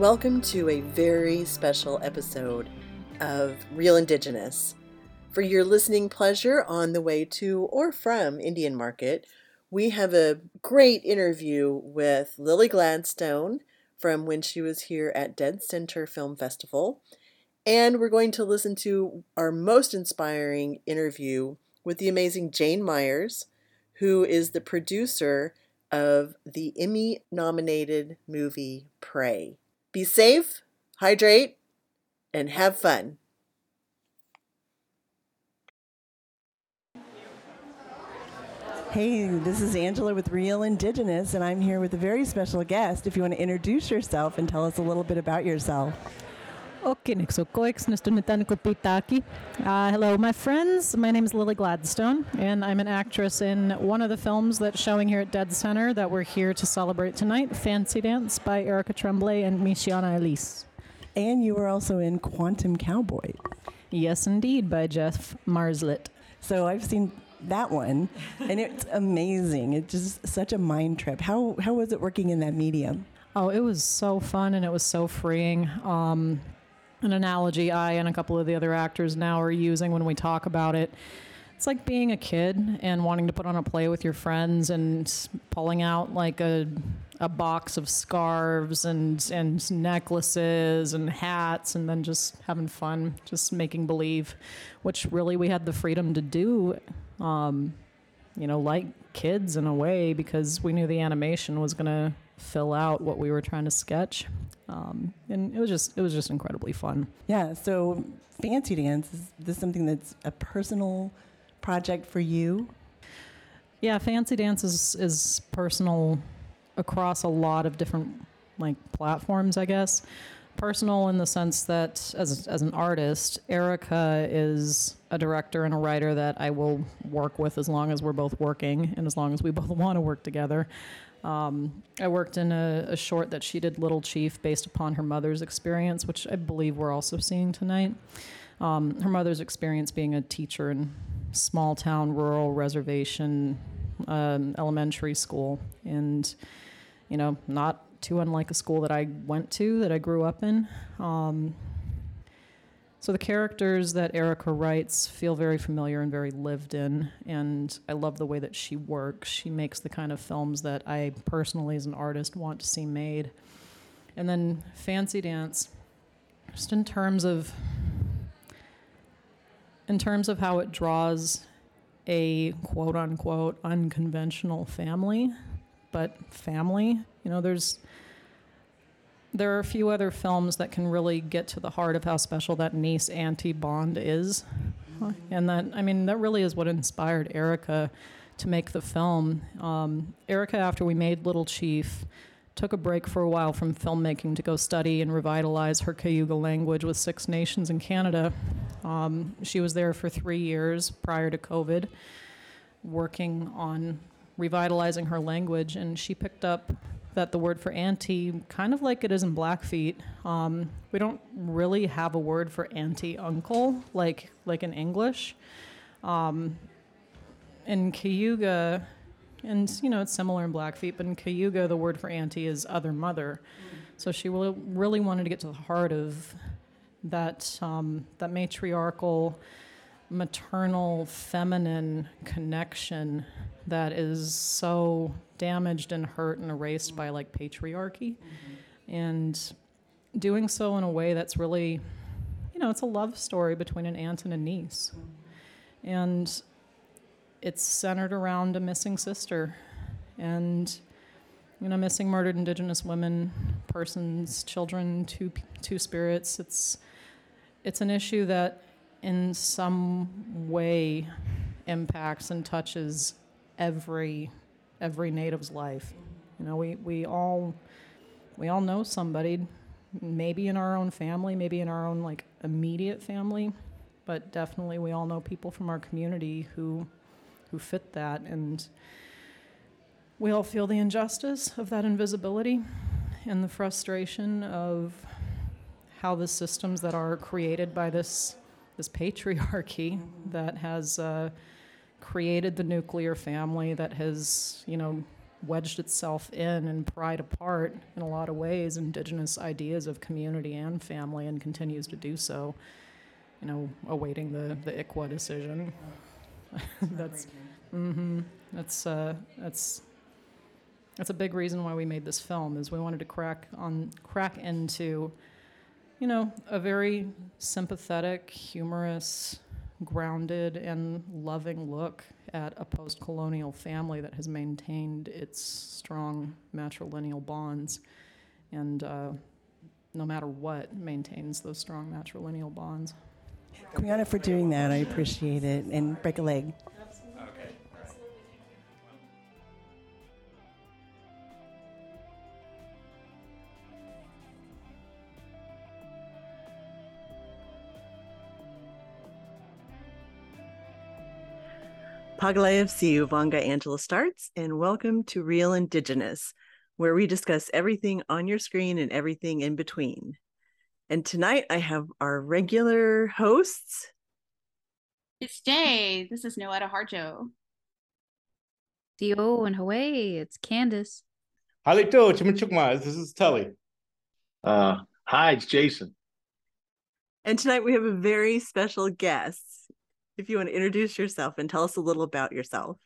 Welcome to a very special episode of Real Indigenous. For your listening pleasure on the way to or from Indian Market, we have a great interview with Lily Gladstone from when she was here at Dead Center Film Festival. And we're going to listen to our most inspiring interview with the amazing Jhane Myers, who is the producer of the Emmy nominated movie Prey. Be safe, hydrate, and have fun. Hey, this is Angela with Real Indigenous, and I'm here with a very special guest. If you want to introduce yourself and tell us a little bit about yourself. Okay, so pitaki. Uh, hello, my friends. My name is Lily Gladstone, and I'm an actress in one of the films that's showing here at Dead Center that we're here to celebrate tonight Fancy Dance by Erica Tremblay and Miciana Alise. And you were also in Quantum Cowboy. Yes, indeed, by Geoff Marslett. So I've seen that one, and it's amazing. It's just such a mind trip. How how was it working in that medium? Oh, it was so fun and it was so freeing. Um, an analogy I and a couple of the other actors now are using when we talk about it. It's like being a kid and wanting to put on a play with your friends and pulling out like a a box of scarves and and necklaces and hats and then just having fun, just making believe, which really we had the freedom to do um, you know, like kids in a way because we knew the animation was going to fill out what we were trying to sketch. Um, and it was just it was just incredibly fun. Yeah. So fancy dance is this something that's a personal project for you? Yeah, fancy dance is is personal across a lot of different like platforms, I guess. Personal in the sense that as as an artist, Erica is a director and a writer that I will work with as long as we're both working and as long as we both want to work together. Um, I worked in a, a, short that she did, Little Chief, based upon her mother's experience, which I believe we're also seeing tonight. Um, her mother's experience being a teacher in small town, rural reservation um, elementary school, and you know, not too unlike a school that I went to, that I grew up in. Um, so the characters that Erica writes feel very familiar and very lived in, and I love the way that she works. She makes the kind of films that I personally, as an artist, want to see made. And then Fancy Dance, just in terms of in terms of how it draws a quote unquote unconventional family, but family. You know, there's there are a few other films that can really get to the heart of how special that niece auntie bond is. And that, I mean, that really is what inspired Erica to make the film. Um, Erica, after we made Little Chief, took a break for a while from filmmaking to go study and revitalize her Cayuga language with Six Nations in Canada. Um, she was there for three years prior to COVID, working on revitalizing her language, and she picked up that the word for auntie, kind of like it is in Blackfeet, um, we don't really have a word for auntie uncle like like in English. Um, in Cayuga, and you know it's similar in Blackfeet, but in Cayuga the word for auntie is other mother. So she really wanted to get to the heart of that um, that matriarchal, maternal, feminine connection that is so damaged and hurt and erased by like patriarchy mm-hmm. and doing so in a way that's really you know it's a love story between an aunt and a niece and it's centered around a missing sister and you know missing murdered indigenous women persons children two two spirits it's it's an issue that in some way impacts and touches every every native's life. You know, we, we all we all know somebody, maybe in our own family, maybe in our own like immediate family, but definitely we all know people from our community who who fit that and we all feel the injustice of that invisibility and the frustration of how the systems that are created by this this patriarchy mm-hmm. that has uh, created the nuclear family that has, you know, wedged itself in and pried apart in a lot of ways indigenous ideas of community and family and continues to do so. You know, awaiting the, the ICWA decision. that's mm-hmm, that's uh, that's that's a big reason why we made this film is we wanted to crack on crack into you know a very sympathetic humorous grounded and loving look at a post colonial family that has maintained its strong matrilineal bonds and, uh, no matter what, maintains those strong matrilineal bonds. Quiana, for doing that, I appreciate it. And break a leg. Paglayevsiu Vanga Angela starts, and welcome to Real Indigenous, where we discuss everything on your screen and everything in between. And tonight I have our regular hosts. It's Jay. This is Noetta Harjo. Dio in Hawaii. It's Candace. Halito Chimichukma. This is Tully. Uh, hi, it's Jason. And tonight we have a very special guest if you want to introduce yourself and tell us a little about yourself.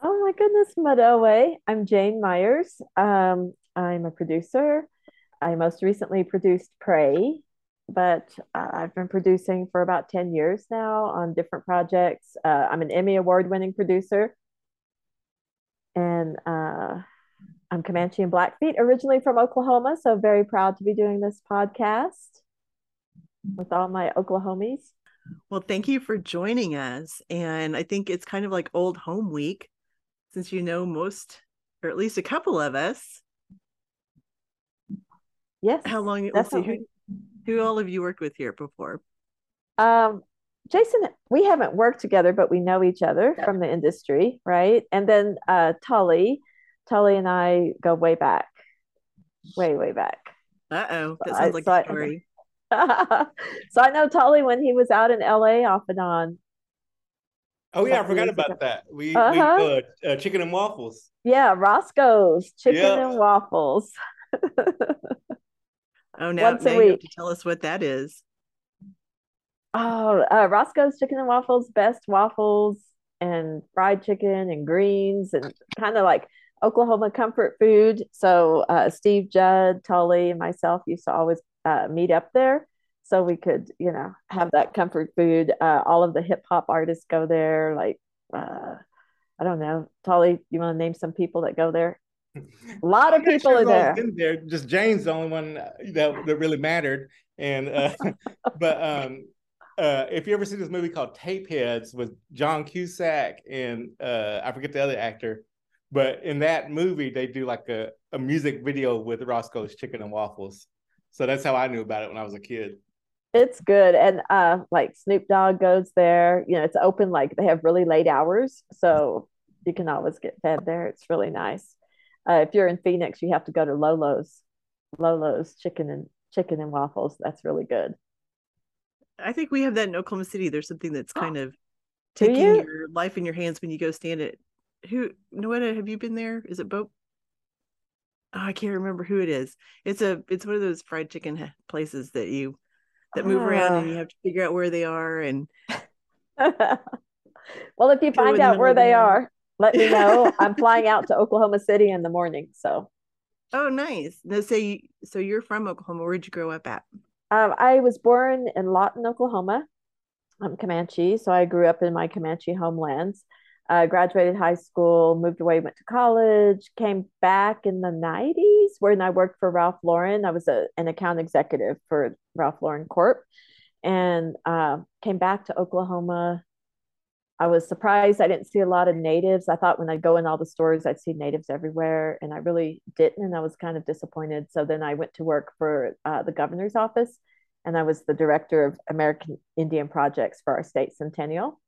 Oh my goodness, Madoe. I'm Jhane Myers. Um, I'm a producer. I most recently produced Prey, but uh, I've been producing for about 10 years now on different projects. Uh, I'm an Emmy Award winning producer. And uh, I'm Comanche and Blackfeet, originally from Oklahoma. So very proud to be doing this podcast with all my Oklahomies. Well, thank you for joining us. And I think it's kind of like old home week since you know most, or at least a couple of us. Yes. How long? Let's see, who, who all of you worked with here before? Um, Jason, we haven't worked together, but we know each other yeah. from the industry, right? And then uh, Tully, Tully and I go way back, way, way back. Uh oh, that sounds like a story. so I know Tully when he was out in LA off and on. Oh yeah, I forgot about that. We, uh-huh. we uh, uh, chicken and waffles. Yeah, Roscoe's chicken yep. and waffles. oh, now, Once now you have to tell us what that is. Oh, uh, Roscoe's chicken and waffles, best waffles and fried chicken and greens and kind of like Oklahoma comfort food. So uh, Steve Judd, Tully, and myself used to always uh, meet up there so we could you know have that comfort food. Uh, all of the hip hop artists go there like uh, i don't know. Tully you want to name some people that go there? A lot of people sure are there. there. Just jane's the only one that, that really mattered. And uh, but um uh, if you ever see this movie called Tapeheads with John Cusack and uh, I forget the other actor, but in that movie they do like a, a music video with Roscoe's Chicken and Waffles. So that's how I knew about it when I was a kid. It's good. And uh like Snoop Dogg goes there. You know, it's open like they have really late hours. So you can always get fed there. It's really nice. Uh, if you're in Phoenix, you have to go to Lolo's, Lolo's chicken and chicken and waffles. That's really good. I think we have that in Oklahoma City. There's something that's kind of taking you? your life in your hands when you go stand it. Who Noetta, have you been there? Is it Boat oh, I can't remember who it is. It's a it's one of those fried chicken places that you that move around and you ah. have to figure out where they are and well if you find out where they are let me know. I'm flying out to oklahoma city in the morning so. Oh nice. No say so you're from oklahoma. Where'd you grow up at? Um, i was born in lawton oklahoma. I'm comanche so i grew up in my comanche homelands uh, graduated high school, moved away, went to college, came back in the 90s when I worked for Ralph Lauren. I was a, an account executive for Ralph Lauren Corp and uh, came back to Oklahoma. I was surprised I didn't see a lot of natives. I thought when I go in all the stores, I'd see natives everywhere, and I really didn't. And I was kind of disappointed. So then I went to work for uh, the governor's office, and I was the director of American Indian projects for our state centennial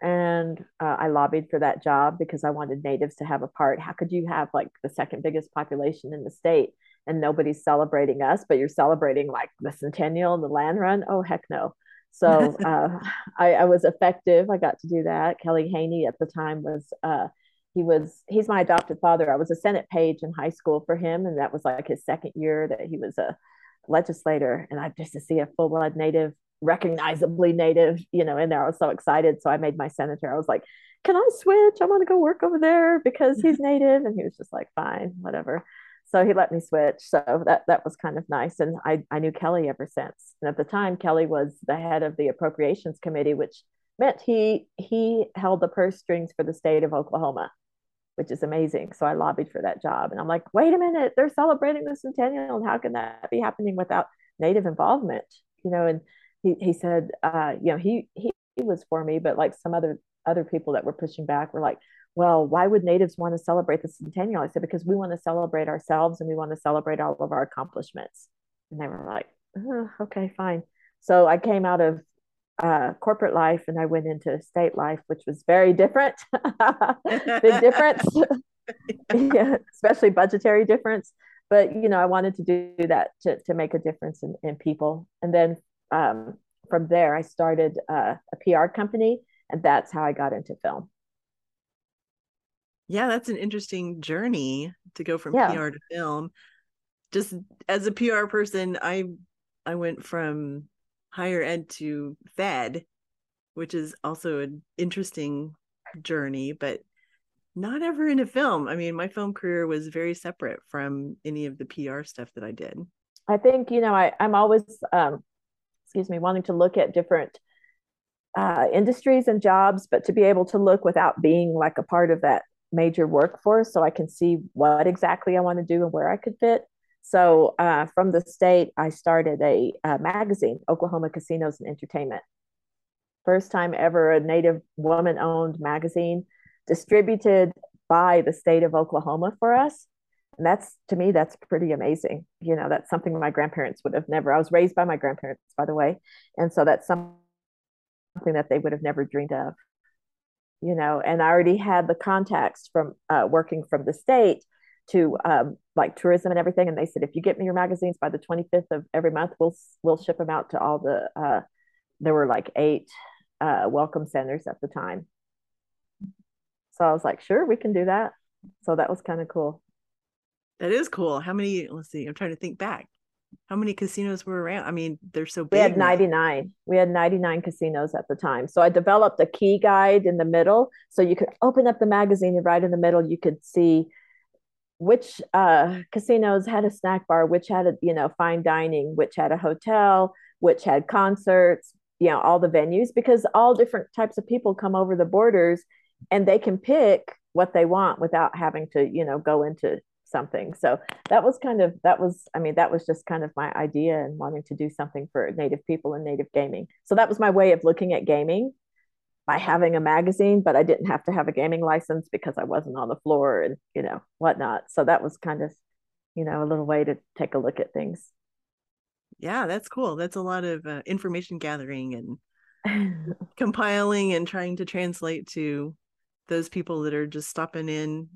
and uh, I lobbied for that job because I wanted natives to have a part. How could you have like the second biggest population in the state and nobody's celebrating us, but you're celebrating like the centennial and the land run? Oh heck no! So uh, I, I, was effective. I got to do that. Kelly Haney at the time was uh, he was he's my adopted father. I was a Senate page in high school for him, and that was like his second year that he was a legislator. And I just to see a full blood native, recognizably native, you know, in there. I was so excited. So I made my senator. I was like, "Can I switch? I want to go work over there because he's native." And he was just like, "Fine, whatever." So he let me switch. So that that was kind of nice. And I I knew Kelly ever since. And at the time, Kelly was the head of the appropriations committee, which meant he he held the purse strings for the state of Oklahoma, which is amazing. So I lobbied for that job, and I'm like, wait a minute, they're celebrating the centennial, and how can that be happening without Native involvement? You know, and he he said, uh, you know, he he he was for me, but like some other other people that were pushing back were like, well, why would natives want to celebrate the centennial? I said, because we want to celebrate ourselves and we want to celebrate all of our accomplishments. And they were like, oh, okay, fine. So I came out of uh, corporate life and I went into state life, which was very different. Big difference, yeah, especially budgetary difference. But you know, I wanted to do that to to make a difference in, in people. And then um, from there, I started uh, a PR company, and that's how I got into film. Yeah, that's an interesting journey to go from yeah. PR to film. Just as a PR person, I I went from higher ed to fed, which is also an interesting journey, but not ever in a film. I mean, my film career was very separate from any of the PR stuff that I did. I think, you know, I, I'm always, um, excuse me, wanting to look at different uh, industries and jobs, but to be able to look without being like a part of that major workforce so I can see what exactly I want to do and where I could fit. So uh, from the state, I started a, a, magazine, Oklahoma Casinos and Entertainment. First time ever a Native woman owned magazine distributed by the state of Oklahoma for us. And that's to me, that's pretty amazing. You know, that's something my grandparents would have never. I was raised by my grandparents, by the way. And so that's something that they would have never dreamed of. You know, and I already had the contacts from uh, working from the state to um, like tourism and everything. And they said, if you get me your magazines by the 25th of every month, we'll we'll ship them out to all the. Uh, there were like eight uh, welcome centers at the time. So I was like, sure, we can do that. So that was kind of cool. That is cool. How many? Let's see. I'm trying to think back. How many casinos were around? I mean, they're so big. We had 99. We had 99 casinos at the time. So I developed a key guide in the middle. So you could open up the magazine and right in the middle, you could see which uh, casinos had a snack bar, which had a you know fine dining, which had a hotel, which had concerts, you know all the venues because all different types of people come over the borders, and they can pick what they want without having to you know go into something. So that was kind of that was I mean that was just kind of my idea and wanting to do something for Native people and Native gaming. So that was my way of looking at gaming by having a magazine, but I didn't have to have a gaming license because I wasn't on the floor and, you know, whatnot. So that was kind of, you know, a little way to take a look at things. Yeah, that's cool. That's a lot of uh, information gathering and compiling and trying to translate to those people that are just stopping in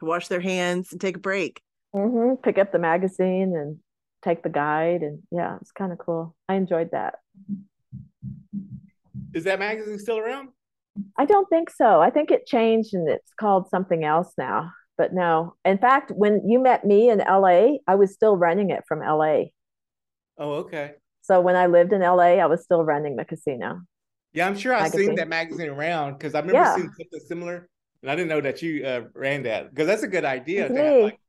to wash their hands and take a break. Mm-hmm. Pick up the magazine and take the guide. And yeah, it's kind of cool. I enjoyed that. Is that magazine still around? I don't think so. I think it changed and it's called something else now. But no, in fact, when you met me in LA, I was still running it from LA. Oh, okay. So when I lived in LA, I was still running the casino. Yeah, I'm sure I've seen that magazine around because I remember yeah. seeing something similar, and I didn't know that you uh, ran that because that's a good idea to have like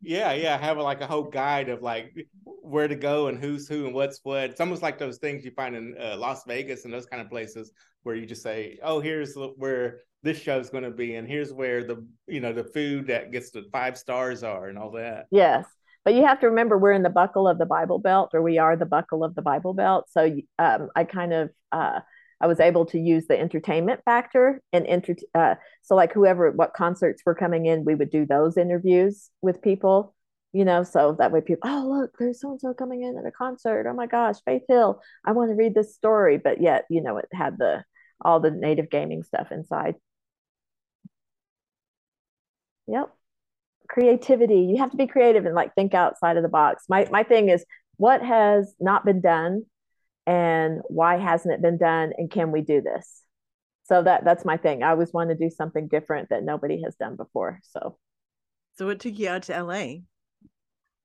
yeah, yeah, have like a whole guide of like where to go and who's who and what's what. It's almost like those things you find in uh, Las Vegas and those kind of places where you just say, "Oh, here's where this show's going to be, and here's where the you know the food that gets the five stars are, and all that." Yes, but you have to remember we're in the buckle of the Bible Belt, or we are the buckle of the Bible Belt. So um, I kind of uh, I was able to use the entertainment factor and enter. Uh, so like whoever, what concerts were coming in, we would do those interviews with people, you know, so that way people, oh look, there's so and so coming in at a concert. Oh my gosh, Faith Hill, I want to read this story, but yet you know it had the all the native gaming stuff inside. Yep, creativity. You have to be creative and like think outside of the box. My my thing is what has not been done and why hasn't it been done and can we do this so that that's my thing. I always want to do something different that nobody has done before. So, so what took you out to LA?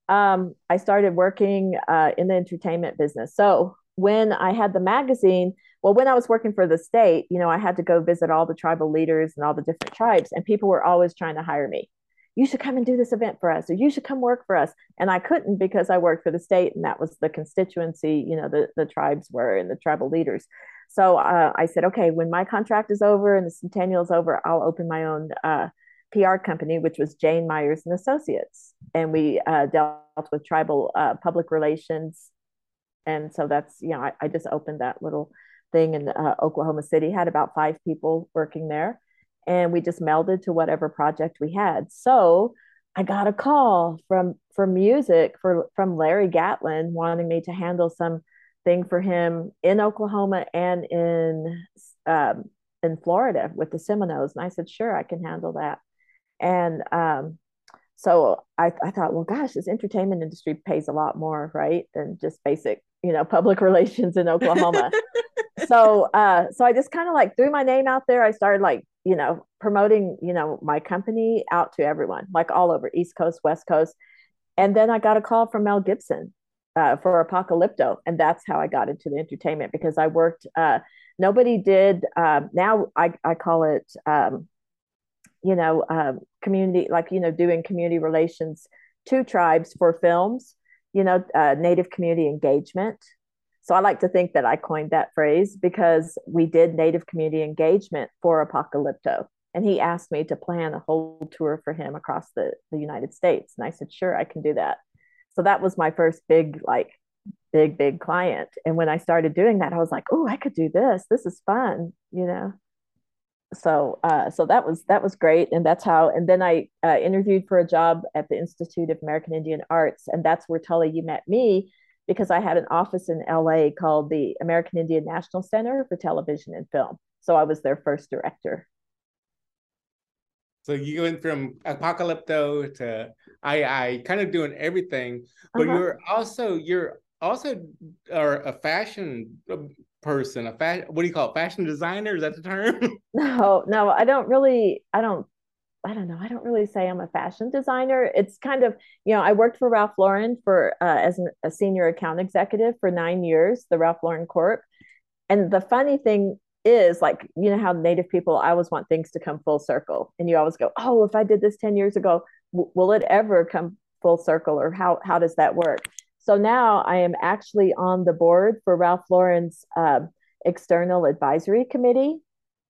Um, I started working uh, in the entertainment business. So when I had the magazine, well, when I was working for the state, you know, I had to go visit all the tribal leaders and all the different tribes, and people were always trying to hire me. You should come and do this event for us, or you should come work for us. And I couldn't because I worked for the state, and that was the constituency, you know, the, the tribes were and the tribal leaders. So uh, I said, okay, when my contract is over and the centennial is over, I'll open my own uh, PR company, which was Jhane Myers and Associates, and we uh, dealt with tribal uh, public relations. And so that's you know I, I just opened that little thing in uh, Oklahoma City. Had about five people working there, and we just melded to whatever project we had. So I got a call from from music for from Larry Gatlin wanting me to handle some thing for him in Oklahoma and in um, in Florida with the Seminoles. And I said, sure, I can handle that. And um, so I, I thought, well, gosh, this entertainment industry pays a lot more, right, than just basic, you know, public relations in Oklahoma. so uh, so I just kind of like threw my name out there. I started like, you know, promoting, you know, my company out to everyone, like all over East Coast, West Coast. And then I got a call from Mel Gibson uh, for Apocalypto, and that's how I got into the entertainment because I worked. Uh, nobody did. Uh, now I I call it, um, you know, um, community like you know doing community relations to tribes for films. You know, uh, Native community engagement. So I like to think that I coined that phrase because we did Native community engagement for Apocalypto. And he asked me to plan a whole tour for him across the, the United States. And I said, sure, I can do that so that was my first big like big big client and when i started doing that i was like oh i could do this this is fun you know so uh, so that was that was great and that's how and then i uh, interviewed for a job at the institute of american indian arts and that's where tully you met me because i had an office in la called the american indian national center for television and film so i was their first director so you went from apocalypto to I I kind of doing everything, but uh-huh. you're also you're also are a fashion person, a fashion what do you call it? Fashion designer? Is that the term? No, no, I don't really I don't I don't know. I don't really say I'm a fashion designer. It's kind of, you know, I worked for Ralph Lauren for uh, as an, a senior account executive for nine years, the Ralph Lauren Corp. And the funny thing is like you know how native people i always want things to come full circle and you always go oh if i did this 10 years ago w- will it ever come full circle or how how does that work so now i am actually on the board for ralph lauren's uh, external advisory committee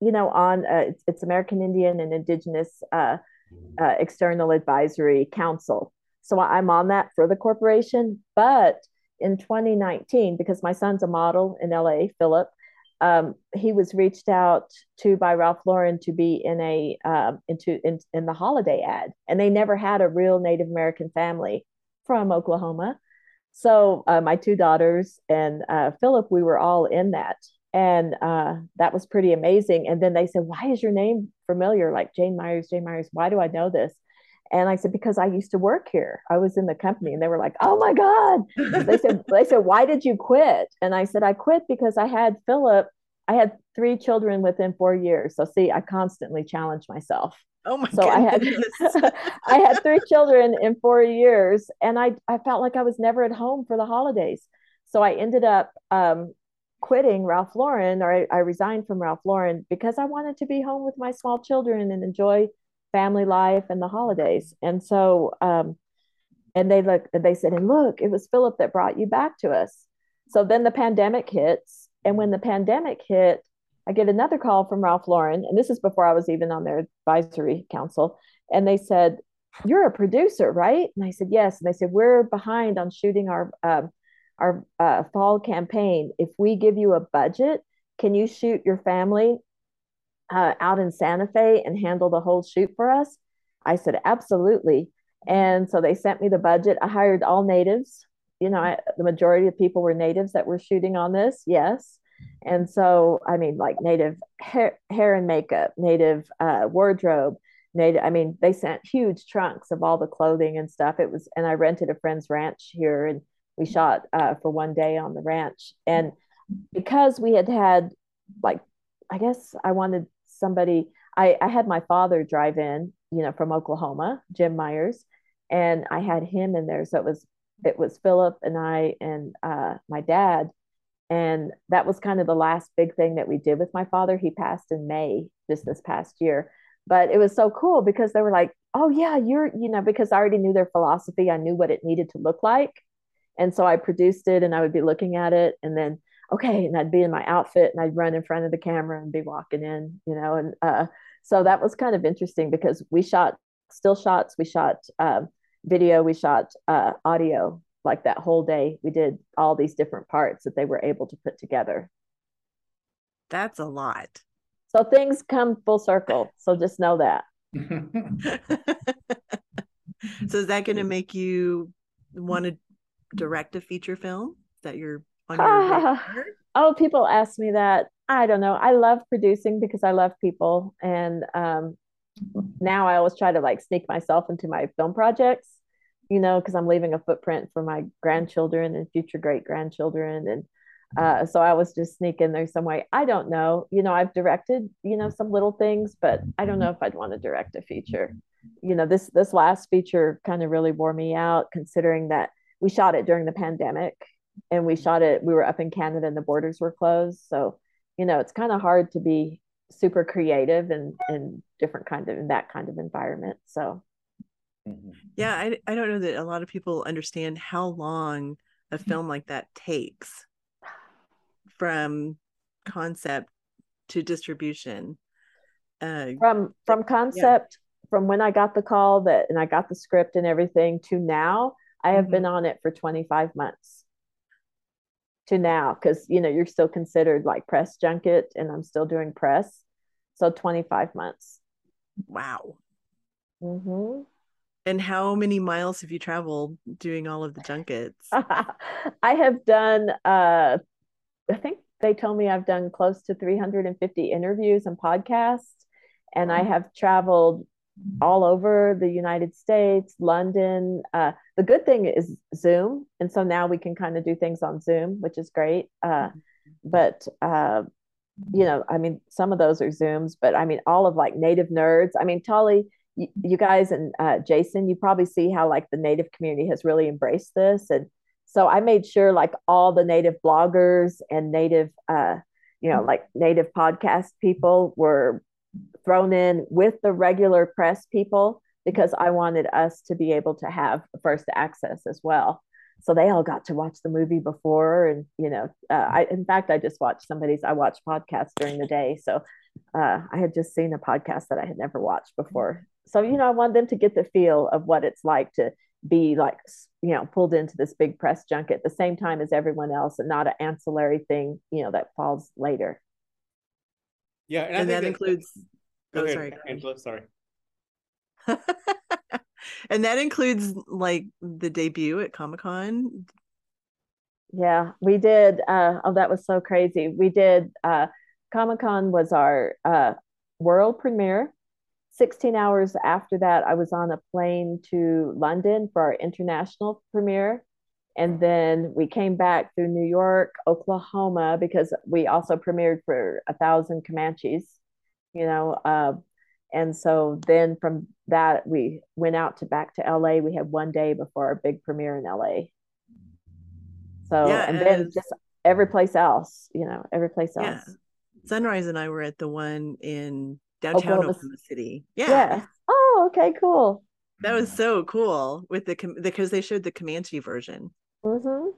you know on uh, it's, it's, american indian and indigenous uh, uh external advisory council. So i'm on that for the corporation but in 2019 because my son's a model in la philip um, he was reached out to by Ralph Lauren to be in a um, into in, in the holiday ad, and they never had a real Native American family from Oklahoma. So uh, my two daughters and uh, Philip, we were all in that, and uh, that was pretty amazing. And then they said, "Why is your name familiar? Like Jhane Myers, Jhane Myers. Why do I know this?" And I said, because I used to work here. I was in the company. And they were like, oh my God. they said, they said, why did you quit? And I said, I quit because I had Philip, I had three children within four years. So see, I constantly challenge myself. Oh my so goodness. I had I had three children in four years and I, I felt like I was never at home for the holidays. So I ended up um, quitting Ralph Lauren or I, I resigned from Ralph Lauren because I wanted to be home with my small children and enjoy family life and the holidays. And so, um, and they look, they said, and look, it was Philip that brought you back to us. So then the pandemic hits. And when the pandemic hit, I get another call from Ralph Lauren. And this is before I was even on their advisory council. And they said, You're a producer, right? And I said, Yes. And they said, We're behind on shooting our, uh, our uh, fall campaign. If we give you a budget, can you shoot your family uh, out in Santa Fe and handle the whole shoot for us? I said, absolutely. And so they sent me the budget. I hired all natives. You know, I, the majority of people were natives that were shooting on this. Yes. And so, I mean, like native hair, hair and makeup, native uh, wardrobe, native. I mean, they sent huge trunks of all the clothing and stuff. It was, and I rented a friend's ranch here and we shot uh, for one day on the ranch. And because we had had like I guess I wanted somebody. I, I had my father drive in, you know, from Oklahoma, Jim Myers, and I had him in there. So it was it was Philip and I and uh, my dad, and that was kind of the last big thing that we did with my father. He passed in May just this past year, but it was so cool because they were like, "Oh yeah, you're," you know, because I already knew their philosophy. I knew what it needed to look like, and so I produced it, and I would be looking at it, and then okay, and I'd be in my outfit, and I'd run in front of the camera and be walking in, you know, and uh, so that was kind of interesting because we shot still shots, we shot. Um, video, we shot uh, audio like that whole day. We did all these different parts that they were able to put together. That's a lot. So things come full circle. So just know that. so is that going to make you want to direct a feature film that you're on your Oh, people ask me that. I don't know. I love producing because I love people and um, now I always try to like sneak myself into my film projects, you know, because I'm leaving a footprint for my grandchildren and future great grandchildren. And uh, so I was just sneak in there some way. I don't know. You know, I've directed, you know, some little things, but I don't know if I'd want to direct a feature. You know, this this last feature kind of really wore me out, considering that we shot it during the pandemic and we shot it. We were up in Canada and the borders were closed, so you know, it's kind of hard to be super creative and in different kind of in that kind of environment so mm-hmm. yeah I, I don't know that a lot of people understand how long a mm-hmm. film like that takes from concept to distribution uh, from from concept yeah. from when i got the call that and i got the script and everything to now i have mm-hmm. been on it for 25 months to now because you know you're still considered like press junket and i'm still doing press. So 25 months. Wow. Mm-hmm. and how many miles have you traveled doing all of the junkets? I have done uh i think they told me i've done close to 350 interviews and podcasts and i have traveled all over the United States, London. Uh, the good thing is Zoom, and so now we can kind of do things on Zoom, which is great. Uh, but uh, you know, I mean, some of those are Zooms, but I mean, all of like native nerds. I mean, Tully, you, guys and uh, Jason, you probably see how like the native community has really embraced this, and so I made sure like all the native bloggers and native, uh, you know, like native podcast people were thrown in with the regular press people because I wanted us to be able to have first access as well. So they all got to watch the movie before, and you know, uh, I in fact I just watched somebody's. I watch podcasts during the day, so uh, I had just seen a podcast that I had never watched before. So you know, I wanted them to get the feel of what it's like to be like you know pulled into this big press junket at the same time as everyone else, and not an ancillary thing you know that falls later. Yeah, and, and that includes Go oh, ahead, sorry. Angela. Sorry. and that includes like the debut at Comic Con. Yeah, we did. Uh, oh, that was so crazy. We did. Uh, Comic Con was our uh, world premiere. 16 hours after that, I was on a plane to London for our international premiere. And then we came back through New York, Oklahoma, because we also premiered for a thousand Comanches you know. Uh, and so then from that, we went out to back to LA. We had one day before our big premiere in LA. So, yeah, and then just every place else, you know, every place else. Yeah. Sunrise and I were at the one in downtown Oklahoma, Oklahoma City. Yeah. yeah. Oh, okay, cool. That was so cool with the because they showed the Comanche version. Mm-hmm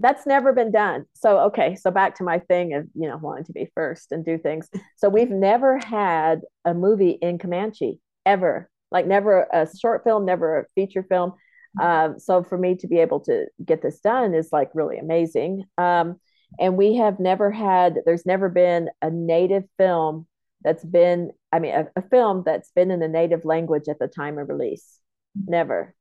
that's never been done. So okay, so back to my thing of you know wanting to be first and do things. So we've never had a movie in Comanche ever, like never a short film, never a feature film. Um, so for me to be able to get this done is like really amazing. Um, and we have never had. There's never been a native film that's been. I mean, a, a film that's been in the native language at the time of release. Never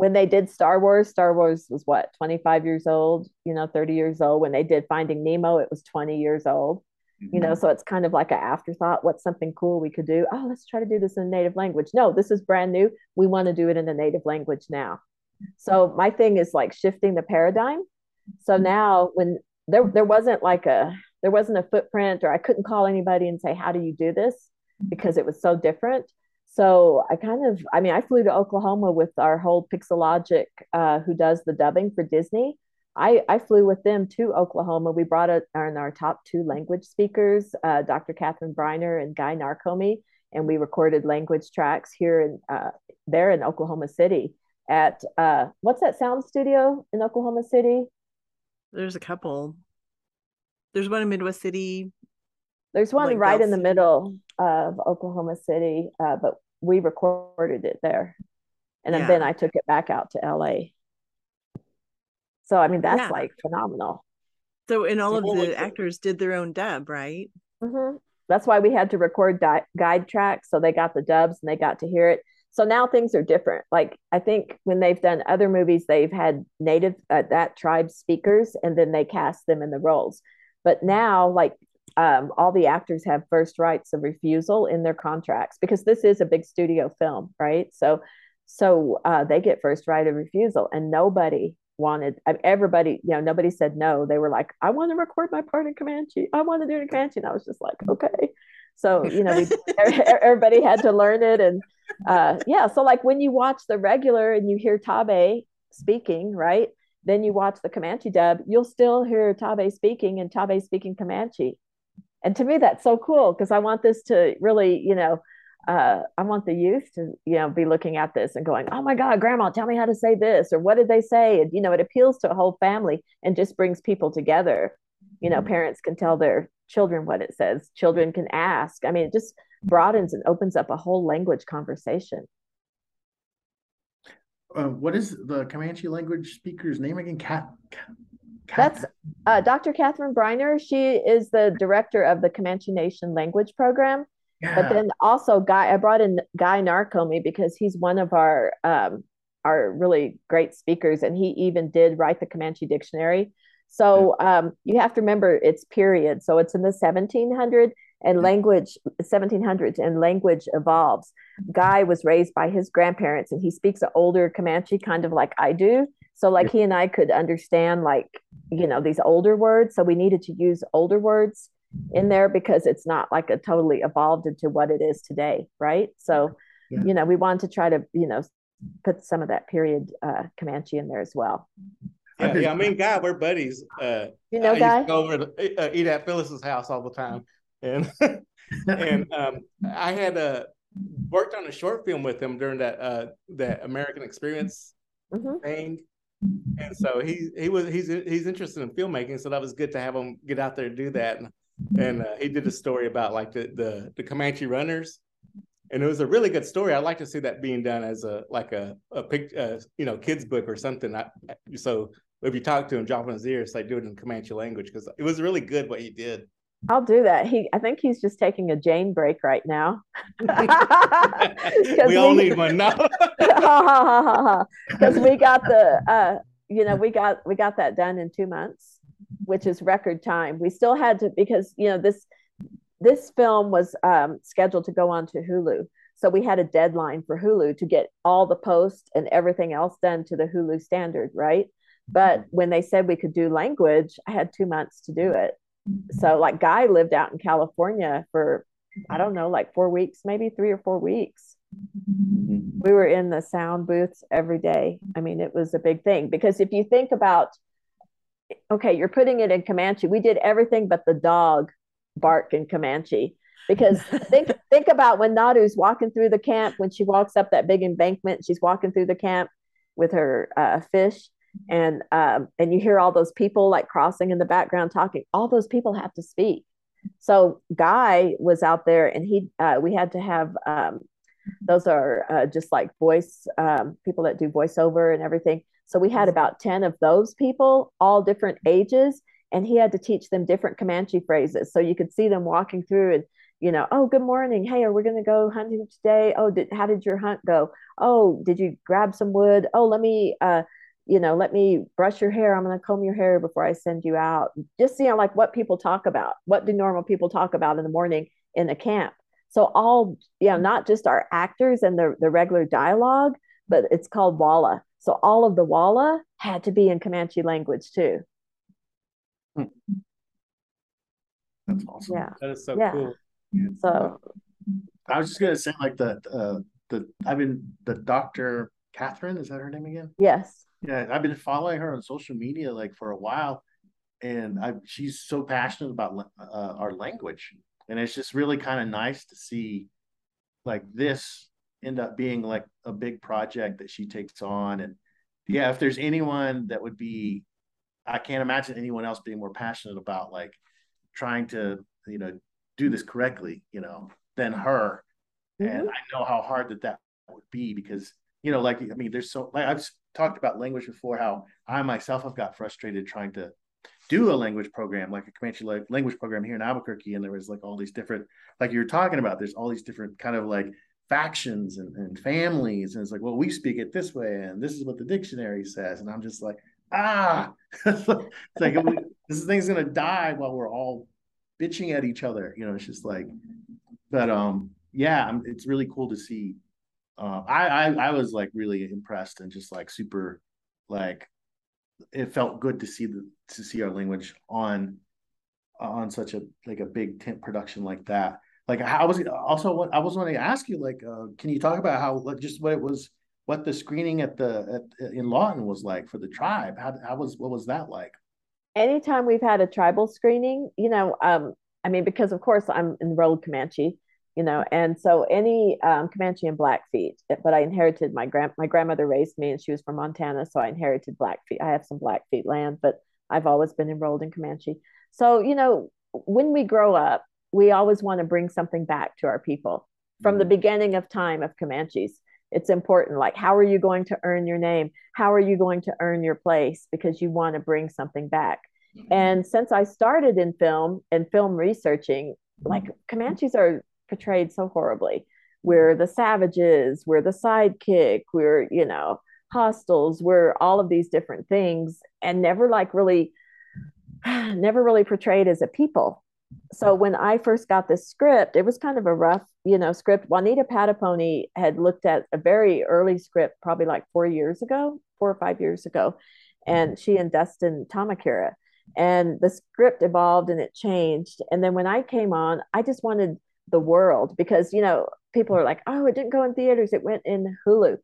when they did Star Wars, Star Wars was what, 25 years old, you know, 30 years old. When they did Finding Nemo, it was 20 years old. Mm-hmm. You know, mm-hmm. so it's kind of like an afterthought. What's something cool we could do? Oh, let's try to do this in a native language. No, this is brand new. We want to do it in a native language now. So my thing is like shifting the paradigm. So mm-hmm. now when there there wasn't like a there wasn't a footprint or I couldn't call anybody and say, how do you do this? Because it was so different. So I kind of, I mean, I flew to Oklahoma with our whole Pixelogic, uh, who does the dubbing for Disney. I, I flew with them to Oklahoma. We brought a, our, our top two language speakers, uh, Dr. Catherine Briner and Guy Narcomi, and we recorded language tracks here in uh, there in Oklahoma City at uh, what's that sound studio in Oklahoma City? There's a couple. There's one in Midwest City. There's one like right in the middle of Oklahoma City, uh, but we recorded it there, and yeah. then I took it back out to LA. So I mean, that's yeah. like phenomenal. So, and all of the actors did their own dub, right? Mm-hmm. That's why we had to record di- guide tracks, so they got the dubs and they got to hear it. So now things are different. Like I think when they've done other movies, they've had native uh, that tribe speakers, and then they cast them in the roles. But now, like um, all the actors have first rights of refusal in their contracts because this is a big studio film, right? So, so uh, they get first right of refusal, and nobody wanted everybody you know nobody said no. They were like i want to record my part in comanche. I want to do it in comanche. And i was just like okay. So you know we, everybody had to learn it and uh, yeah so like when you watch the regular and you hear tabe speaking right then you watch the comanche dub you'll still hear tabe speaking and tabe speaking comanche and to me that's so cool because i want this to really you know uh, i want the youth to you know be looking at this and going oh my god grandma tell me how to say this or what did they say and you know it appeals to a whole family and just brings people together you know parents can tell their children what it says children can ask i mean it just broadens and opens up a whole language conversation. Uh, what is the Comanche language speaker's name again? Cat. That's uh, Dr. Catherine Briner. She is the director of the Comanche Nation language program. Yeah. But then also Guy, I brought in Guy Narcomi because he's one of our um, our really great speakers, and he even did write the Comanche dictionary. So um, you have to remember it's period. So it's in the 1700 and language 1700s and language evolves guy was raised by his grandparents and he speaks an older comanche kind of like i do so like he and i could understand like you know these older words so we needed to use older words in there because it's not like a totally evolved into what it is today right so yeah. you know we wanted to try to you know put some of that period uh, comanche in there as well yeah, yeah, I mean, Guy, we're buddies. Uh, you know, Guy. go over to uh, eat at Phyllis's house all the time and and um, I had uh, worked on a short film with him during that uh, that American Experience mm-hmm. thing, and so he he was he's he's interested in filmmaking, so that was good to have him get out there and do that. And, uh, he did a story about like the the, the Comanche runners, and it was a really good story. I'd like to see that being done as a like a a pic, uh, you know kids book or something. I, so if you talk to him, drop in his ear, say do it in Comanche language because it was really good what he did. I'll do that. He, I think he's just taking a Jhane break right now. we all need one now. Because we got the, uh, you know, we got we got that done in two months, which is record time. We still had to because you know this this film was um, scheduled to go on to Hulu, so we had a deadline for Hulu to get all the post and everything else done to the Hulu standard, right? But when they said we could do language, I had two months to do it so like Guy lived out in California for I don't know, like four weeks, maybe three or four weeks. Mm-hmm. We were in the sound booths every day. I mean, it was a big thing because if you think about okay, you're putting it in Comanche. We did everything but the dog bark in Comanche. Because think think about when Naru's walking through the camp, when she walks up that big embankment, she's walking through the camp with her uh, fish and um, and you hear all those people like crossing in the background talking all those people have to speak. So guy was out there and he uh, we had to have um, those are uh, just like voice um, people that do voiceover and everything. So we had about 10 of those people all different ages and he had to teach them different comanche phrases. So you could see them walking through and you know oh good morning. Hey are we going to go hunting today? Oh did, how did your hunt go? Oh did you grab some wood? Oh let me uh, you know, let me brush your hair. I'm going to comb your hair before I send you out. Just, you know, like what people talk about. What do normal people talk about in the morning in a camp? So all, you know, not just our actors and the, the regular dialogue, but it's called Walla. So all of the Walla had to be in Comanche language too. That's awesome. Yeah. That is so Yeah. cool. So I was just gonna say like the uh the I've been the Dr. Catherine, is that her name again? yes. Yeah, I've been following her on social media like for a while, and I she's so passionate about uh, our language, and it's just really kind of nice to see like this end up being like a big project that she takes on, and yeah, if there's anyone that would be, I can't imagine anyone else being more passionate about like trying to you know do this correctly, you know, than her, and Mhm. I know how hard that that would be because you know, like I mean, there's so like I've talked about language before. How I myself have got frustrated trying to do a language program, like a Comanche language program here in Albuquerque, and there was like all these different, like you were talking about. There's all these different kind of like factions and, and families, and it's like, well, we speak it this way, and this is what the dictionary says, and I'm just like, ah, it's like this thing's gonna die while we're all bitching at each other. You know, it's just like, but um, yeah, it's really cool to see uh, I, I I was like really impressed and just like super like it felt good to see the to see our language on on such a like a big tent production like that. Like how was also what I was wanting to ask you like uh, can you talk about how like just what it was what the screening at the at, in Lawton was like for the tribe how how was what was that like? anytime we've had a tribal screening, you know, um, I mean, because of course I'm enrolled Comanche, you know, and so any um, Comanche and Blackfeet, eh, but I inherited my grand my grandmother raised me and she was from Montana, so I inherited Blackfeet. I have some Blackfeet land, but I've always been enrolled in Comanche. So, you know, when we grow up, we always want to bring something back to our people from the mm-hmm. beginning of time of Comanches. It's important. Like, how are you going to earn your name? How are you going to earn your place? Because you want to bring something back. Mm-hmm. And since I started in film and film researching, like Comanches are portrayed so horribly. We're the savages, we're the sidekick, we're, you know, hostiles, we're all of these different things, and never like really, never really portrayed as a people. So when I first got this script, it was kind of a rough, you know, script. Juanita Pahdopony had looked at a very early script, probably like four years ago, four or five years ago, and she and Dustin Tahmahkera and the script evolved and it changed and then when i came on i just wanted the world because you know people are like oh it didn't go in theaters it went in hulu.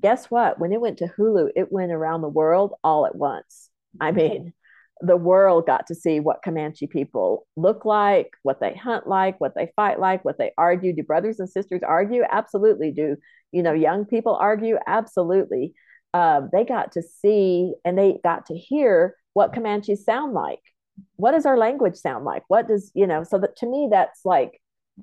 Guess what? When it went to hulu it went around the world all at once. I mean the world got to see what comanche people look like what they hunt like what they fight like what they argue. Do brothers and sisters argue? Absolutely. Do you know young people argue? Absolutely. Um, they got to see and they got to hear what Comanches sound like. What does our language sound like? What does, you know, so that to me, that's like,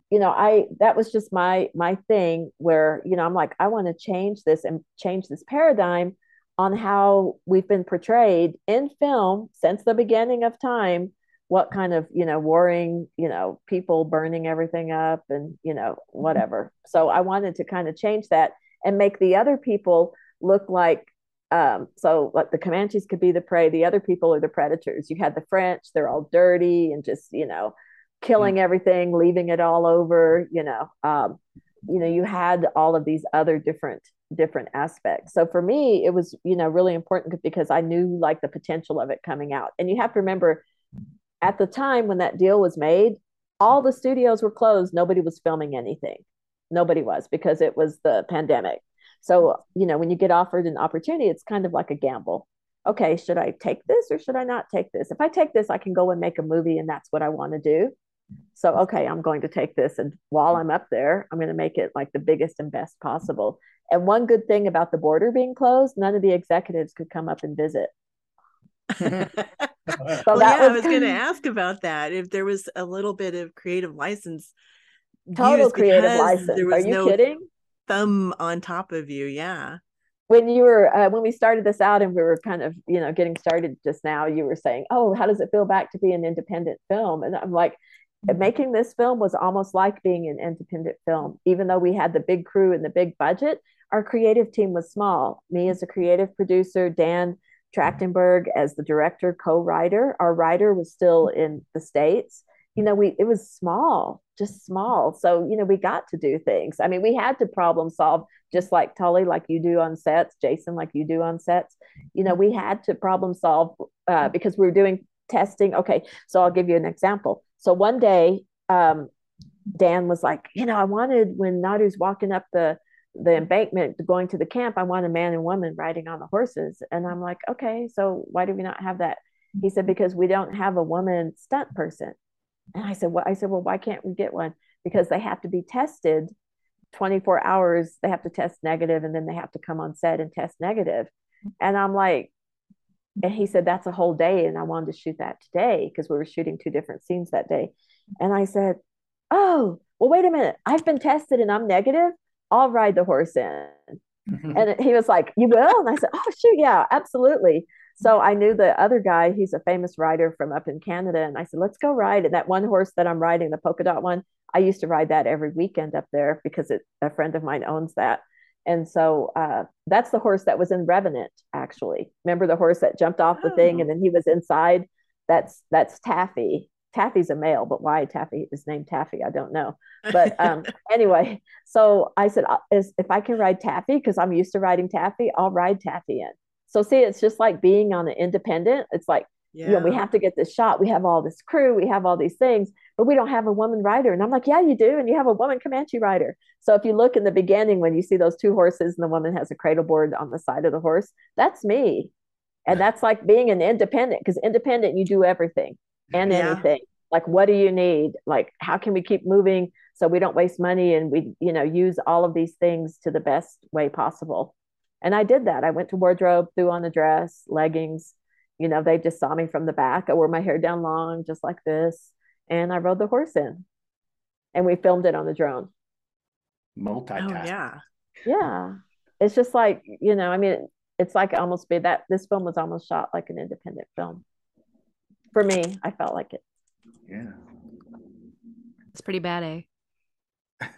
you know, I, that was just my, my thing where, you know, I'm like, I want to change this and change this paradigm on how we've been portrayed in film since the beginning of time. What kind of, you know, warring, you know, people burning everything up and, you know, whatever. So I wanted to kind of change that and make the other people look like um, so like the Comanches could be the prey, the other people are the predators. You had the French, they're all dirty and just, you know, killing everything, leaving it all over, you know. Um, you know, you had all of these other different different aspects. So for me, it was, you know, really important because I knew like the potential of it coming out. And you have to remember at the time when that deal was made, all the studios were closed. Nobody was filming anything. Nobody was because it was the pandemic. So, you know, when you get offered an opportunity, it's kind of like a gamble. Okay, should I take this or should I not take this? If I take this, I can go and make a movie and that's what I want to do. So, okay, I'm going to take this. And while I'm up there, I'm going to make it like the biggest and best possible. And one good thing about the border being closed, none of the executives could come up and visit. well, that yeah, I was was going to ask about that. If there was a little bit of creative license, Total used creative license. There Are you no kidding? thumb on top of you. Yeah. when you were uh, when we started this out and we were kind of you know getting started just now you were saying oh how does it feel back to be an independent film and i'm like making this film was almost like being an independent film. Even though we had the big crew and the big budget our creative team was small. Me as a creative producer dan trachtenberg as the director co-writer our writer was still in the states. You know we it was small just small. So you know we got to do things. I mean we had to problem solve just like tully like you do on sets jason like you do on sets. You know we had to problem solve uh, because we were doing testing. Okay so i'll give you an example So one day, um, Dan was like, you know, I wanted when Naru's walking up the the embankment going to the camp, I want a man and woman riding on the horses. And I'm like, okay, so why do we not have that? He said, because we don't have a woman stunt person. And I said, well, I said, well, why can't we get one? Because they have to be tested 24 hours. They have to test negative and then they have to come on set and test negative. And I'm like, and he said, that's a whole day. And I wanted to shoot that today because we were shooting two different scenes that day. And I said, oh, well, wait a minute. I've been tested and I'm negative. I'll ride the horse in. Mm-hmm. And he was like, You will? And I said, Oh, shoot, yeah, absolutely. So I knew the other guy, he's a famous rider from up in Canada. And I said, Let's go ride. And that one horse that I'm riding, the polka dot one, I used to ride that every weekend up there because it, a friend of mine owns that. And so uh, that's the horse that was in Revenant, actually. Remember the horse that jumped off the oh. thing and then he was inside? That's that's Taffy. Taffy's a male, but why Taffy is named Taffy, I don't know. But um, anyway, so I said, uh, if I can ride Taffy, because I'm used to riding Taffy, I'll ride Taffy in. So see, it's just like being on an independent. It's like, yeah. you know, we have to get this shot. We have all this crew. We have all these things, but we don't have a woman rider. And I'm like, yeah, you do. And you have a woman Comanche rider. So if you look in the beginning, when you see those two horses and the woman has a cradle board on the side of the horse, that's me. And that's like being an independent because independent, you do everything and yeah. anything. Like, what do you need? Like, how can we keep moving so we don't waste money and we, you know, use all of these things to the best way possible? And I did that. I went to wardrobe, threw on a dress, leggings. You know, they just saw me from the back. I wore my hair down long, just like this. And I rode the horse in. And we filmed it on the drone. Multitasking. Oh, yeah. Yeah. It's just like, you know, I mean, it's like almost be that this film was almost shot like an independent film. For me, I felt like it. Yeah. It's pretty bad, eh?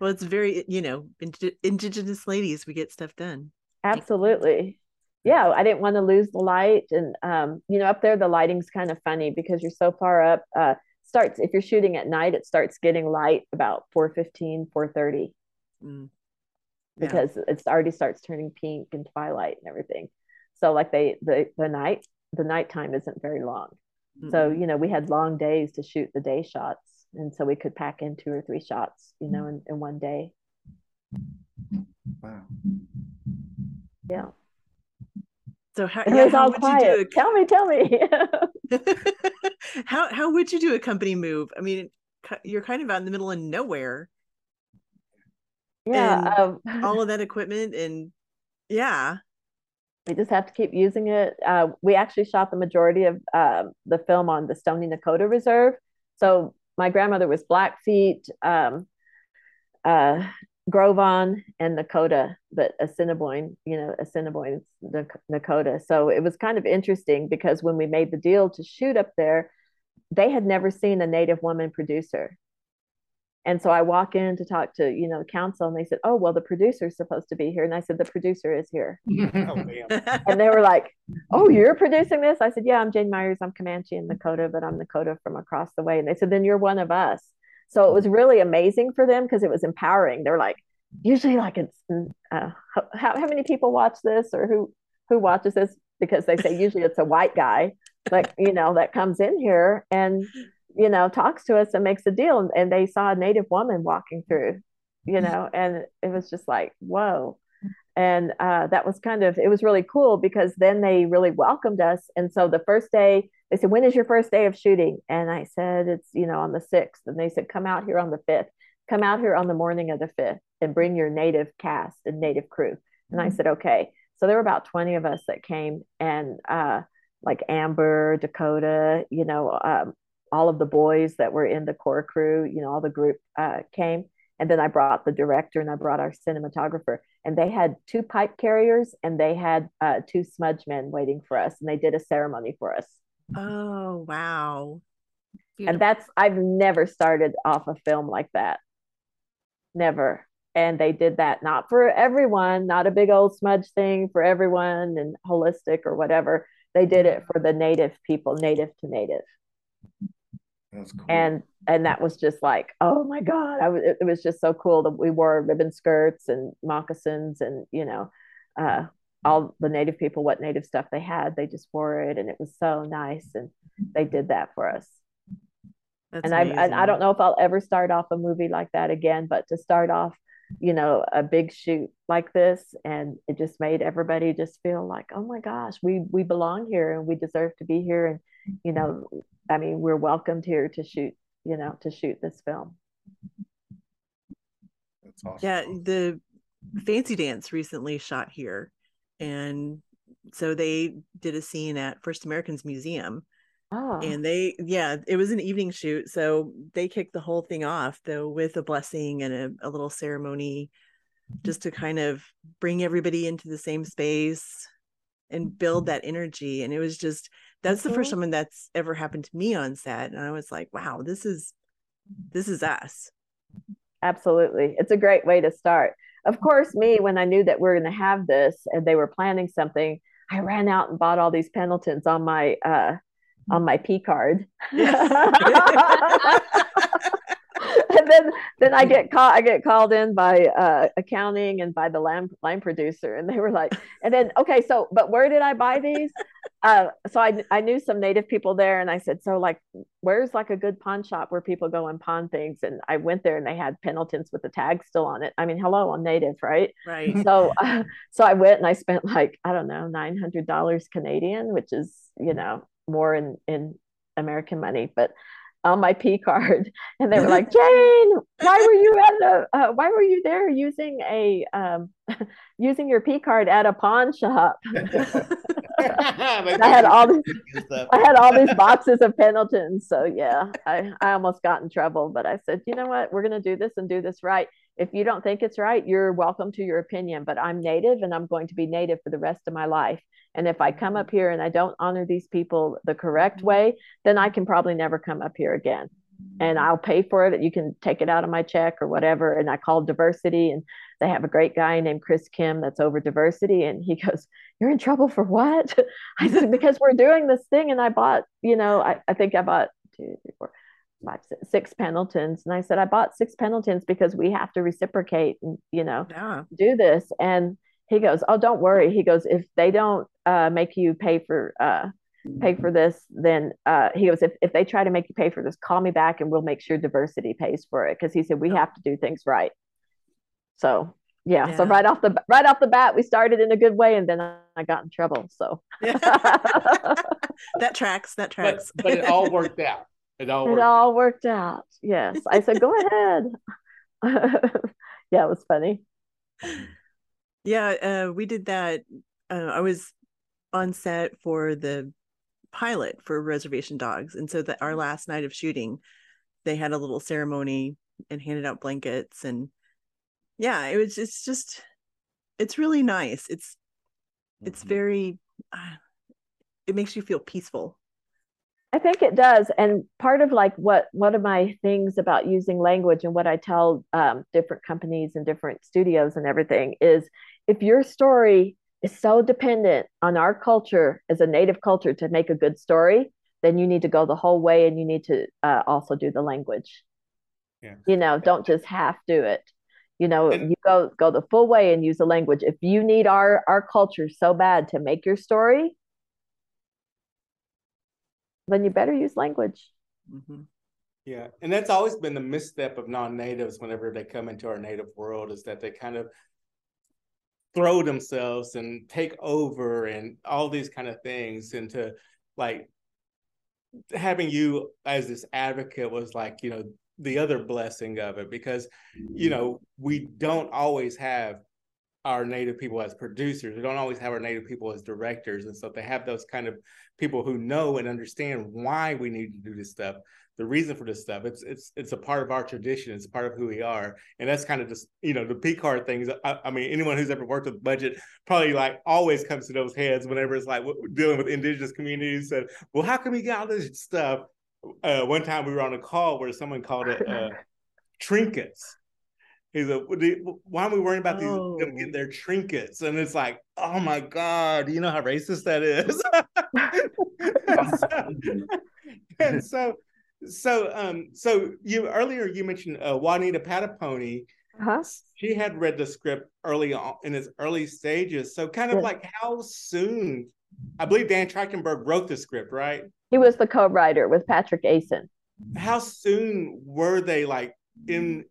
well, it's very, you know, ind- indigenous ladies, we get stuff done. Absolutely. Yeah, I didn't want to lose the light. And, um, you know, up there, the lighting's kind of funny because you're so far up. Uh, starts, if you're shooting at night, it starts getting light about 4.15, 4.30. Mm. Yeah. Because it already starts turning pink and twilight and everything. So like they, the, the night, the nighttime isn't very long. Mm-hmm. So, you know, we had long days to shoot the day shots. And so we could pack in two or three shots, you know, in, in one day. Wow. Yeah. So how, yeah, how would quiet. you do it? Tell me, tell me. how how would you do a company move? I mean, you're kind of out in the middle of nowhere. Yeah, um, all of that equipment and yeah we just have to keep using it. Uh, we actually shot the majority of uh, the film on the Stoney Nakoda Reserve. So my grandmother was Blackfeet, um, uh, Gros Ventre, and Nakota, but Assiniboine, you know, Assiniboine, Nakota. So it was kind of interesting because when we made the deal to shoot up there, they had never seen a Native woman producer. And so I walk in to talk to, you know, council and they said, Oh, well, the producer's supposed to be here. And I said, The producer is here. oh, and they were like, Oh, you're producing this? I said, Yeah, I'm Jhane Myers. I'm Comanche and Nakota, but I'm Nakota from across the way. And they said, Then you're one of us. So it was really amazing for them because it was empowering. They're like, usually like it's uh, how, how many people watch this or who who watches this because they say usually it's a white guy like you know that comes in here and you know, talks to us and makes a deal. And, and they saw a native woman walking through, you mm. know, and it was just like, whoa. And uh, that was kind of, it was really cool because then they really welcomed us. And so the first day, they said, when is your first day of shooting? And I said, it's, you know, on the 6th. And they said, come out here on the 5th. Come out here on the morning of the 5th and bring your native cast and native crew. And I mm. said, okay. So there were about 20 of us that came and, uh, like Amber, Dakota, you know, um, all of the boys that were in the core crew, you know, all the group uh, came. And then I brought the director and I brought our cinematographer. And they had two pipe carriers and they had uh, two smudge men waiting for us. And they did a ceremony for us. Oh, wow. Beautiful. And that's, I've never started off a film like that. Never. And they did that not for everyone, not a big old smudge thing for everyone and holistic or whatever. They did it for the native people, native to native. That's cool. And and that was just like, oh my god! I was it was just so cool that we wore ribbon skirts and moccasins and you know, uh, all the native people what native stuff they had they just wore it and it was so nice and they did that for us. That's and I and I don't know if I'll ever start off a movie like that again, but to start off, you know, a big shoot like this, and it just made everybody just feel like, oh my gosh, we we belong here and we deserve to be here, and you know, I mean, we're welcomed here to shoot, you know, to shoot this film. That's awesome. Yeah, the Fancy Dance recently shot here, and so they did a scene at First Americans Museum Oh. And they, yeah, it was an evening shoot. So they kicked the whole thing off though with a blessing and a, a little ceremony just to kind of bring everybody into the same space and build that energy. And it was just, that's the first time that's ever happened to me on set. And I was like, wow, this is, this is us. Absolutely. It's a great way to start. Of course, me, when I knew that we are going to have this and they were planning something, I ran out and bought all these Pendletons on my, uh, on my P card. and then then I get called I get called in by uh, accounting and by the line, line producer and they were like and then okay so but where did I buy these uh, so I, I knew some native people there and I said so like where's like a good pawn shop where people go and pawn things? And I went there and they had Pendletons with the tag still on it. I mean hello I'm native right? Right. So uh, so I went and I spent like I don't know $900 Canadian which is you know more in in American money, but on my P card, and they were like, "Jhane, why were you at the, uh, why were you there using a um, using your P card at a pawn shop?" I had all these I had all these boxes of Pendletons, so yeah, I I almost got in trouble, but I said, "You know what? We're gonna do this and do this right." If you don't think it's right, you're welcome to your opinion, but I'm native and I'm going to be native for the rest of my life. And if I come up here and I don't honor these people the correct mm-hmm. way, then I can probably never come up here again. And I'll pay for it. You can take it out of my check or whatever. And I called diversity, and they have a great guy named Chris Kim that's over diversity. And he goes, You're in trouble for what? I said, Because we're doing this thing. And I bought, you know, I, I think I bought two, three, four, five, six, six Pendletons. And I said, I bought six Pendletons because we have to reciprocate and, you know, yeah. do this. And he goes, "Oh, don't worry." He goes, "If they don't uh, make you pay for uh, pay for this, then uh, he goes, if if they try to make you pay for this, call me back and we'll make sure diversity pays for it." Because he said we have to do things right. So yeah, yeah, so right off the right off the bat, we started in a good way, and then I got in trouble. So that tracks. That tracks. But, but, it all worked out. It all. Worked it all worked out. Yes, I said, "Go ahead." yeah, it was funny. Yeah, uh, we did that. Uh, I was on set for the pilot for Reservation Dogs, and so that our last night of shooting, they had a little ceremony and handed out blankets, and yeah, it was. It's just, it's really nice. It's, it's mm-hmm. very. Uh, it makes you feel peaceful I think it does. And part of like what one of my things about using language and what I tell um, different companies and different studios and everything is if your story is so dependent on our culture as a native culture to make a good story, then you need to go the whole way and you need to uh, also do the language. Yeah. You know, don't just half do it. You know, and, you go go the full way and use the language. If you need our our culture so bad to make your story, then you better use language. Mm-hmm. Yeah, and that's always been the misstep of non-natives whenever they come into our native world is that they kind of throw themselves and take over and all these kind of things into like having you as this advocate was like you know the other blessing of it because you mm-hmm. know we don't always have our native people as producers. We don't always have our native people as directors. And so they have those kind of people who know and understand why we need to do this stuff, the reason for this stuff. It's it's it's a part of our tradition. It's part of who we are. And that's kind of just, you know, the P card things. I, I mean, anyone who's ever worked with budget probably like always comes to those heads whenever it's like dealing with indigenous communities. Said, well, how can we get all this stuff? Uh, one time we were on a call where someone called it uh, trinkets He's like, why are we worrying about these oh. them getting their trinkets? And it's like, oh my god, you know how racist that is. and so, so, um, so you earlier you mentioned uh, Juanita Pahdopony. Uh-huh. She had read the script early on in its early stages. So, kind of yeah. like how soon? I believe Dan Trachtenberg wrote the script, right? He was the co-writer with Patrick Aison. how soon were they like in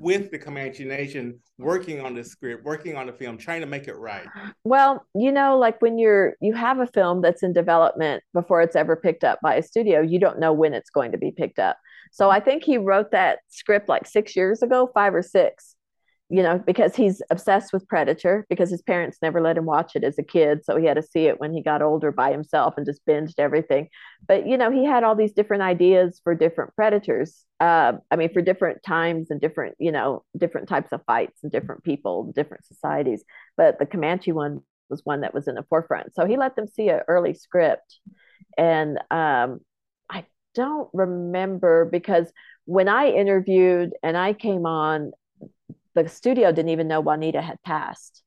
with the Comanche Nation working on the script, working on the film, trying to make it right? Well, you know, like when you're you have a film that's in development before it's ever picked up by a studio, you don't know when it's going to be picked up. So I think he wrote that script like 6 years ago, 5 or 6 you know, because he's obsessed with Predator because his parents never let him watch it as a kid. So he had to see it when he got older by himself and just binged everything. But, you know, he had all these different ideas for different Predators. Uh, I mean, for different times and different, you know, different types of fights and different people, different societies. But the Comanche one was one that was in the forefront. So he let them see an early script. And um, I don't remember because when I interviewed and I came on, the studio didn't even know Juanita had passed.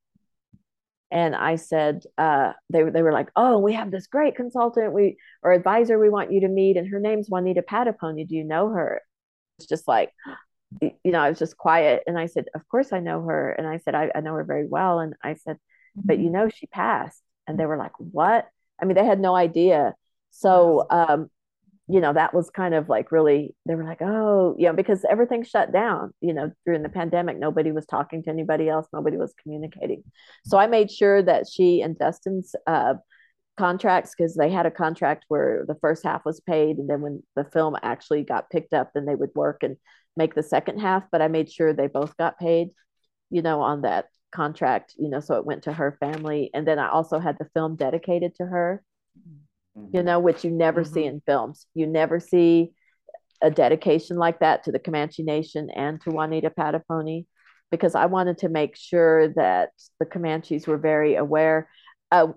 And I said, uh, they, they were like, oh, we have this great consultant we or advisor we want you to meet. And her name's Juanita Pahdopony. Do you know her? It's just like, you know, I was just quiet. And I said, of course I know her. And I said, I, I know her very well. And I said, but you know, she passed. And they were like, what? I mean, they had no idea. So um, you know, that was kind of like really, they were like, oh, you know, because everything shut down, you know, during the pandemic, nobody was talking to anybody else, nobody was communicating. So I made sure that she and Dustin's uh, contracts, because they had a contract where the first half was paid. And then when the film actually got picked up, then they would work and make the second half. But I made sure they both got paid, you know, on that contract, you know, so it went to her family. And then I also had the film dedicated to her mm-hmm. you know, which you never mm-hmm. see in films. You never see a dedication like that to the Comanche Nation and to Juanita Pahdopony because I wanted to make sure that the Comanches were very aware. Uh,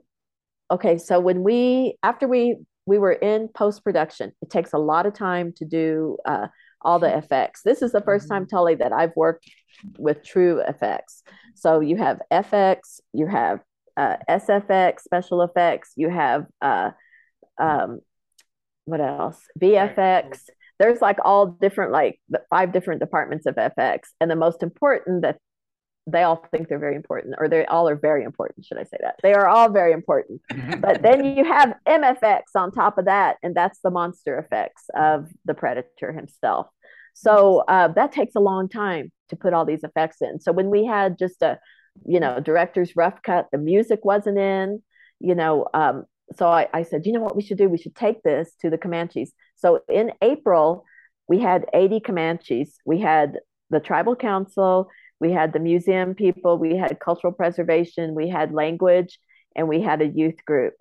okay, so when we after we we were in post production, it takes a lot of time to do uh, all the effects. This is the 1st mm-hmm. time, Tully, that I've worked with true effects. So you have FX, you have uh, SFX, special effects, you have uh, um, what else? VFX. There's like all different, like five different departments of FX, and the most important that they all think they're very important, or they all are very important. Should I say that? They are all very important. but then you have MFX on top of that, and that's the monster effects of the predator himself. So uh, that takes a long time to put all these effects in. So when we had just a, you know, director's rough cut, the music wasn't in. You know, um, so I, I said, you know what we should do? We should take this to the Comanches. So in April, we had 80 Comanches. We had the tribal council, we had the museum people, we had cultural preservation, we had language, and we had a youth group.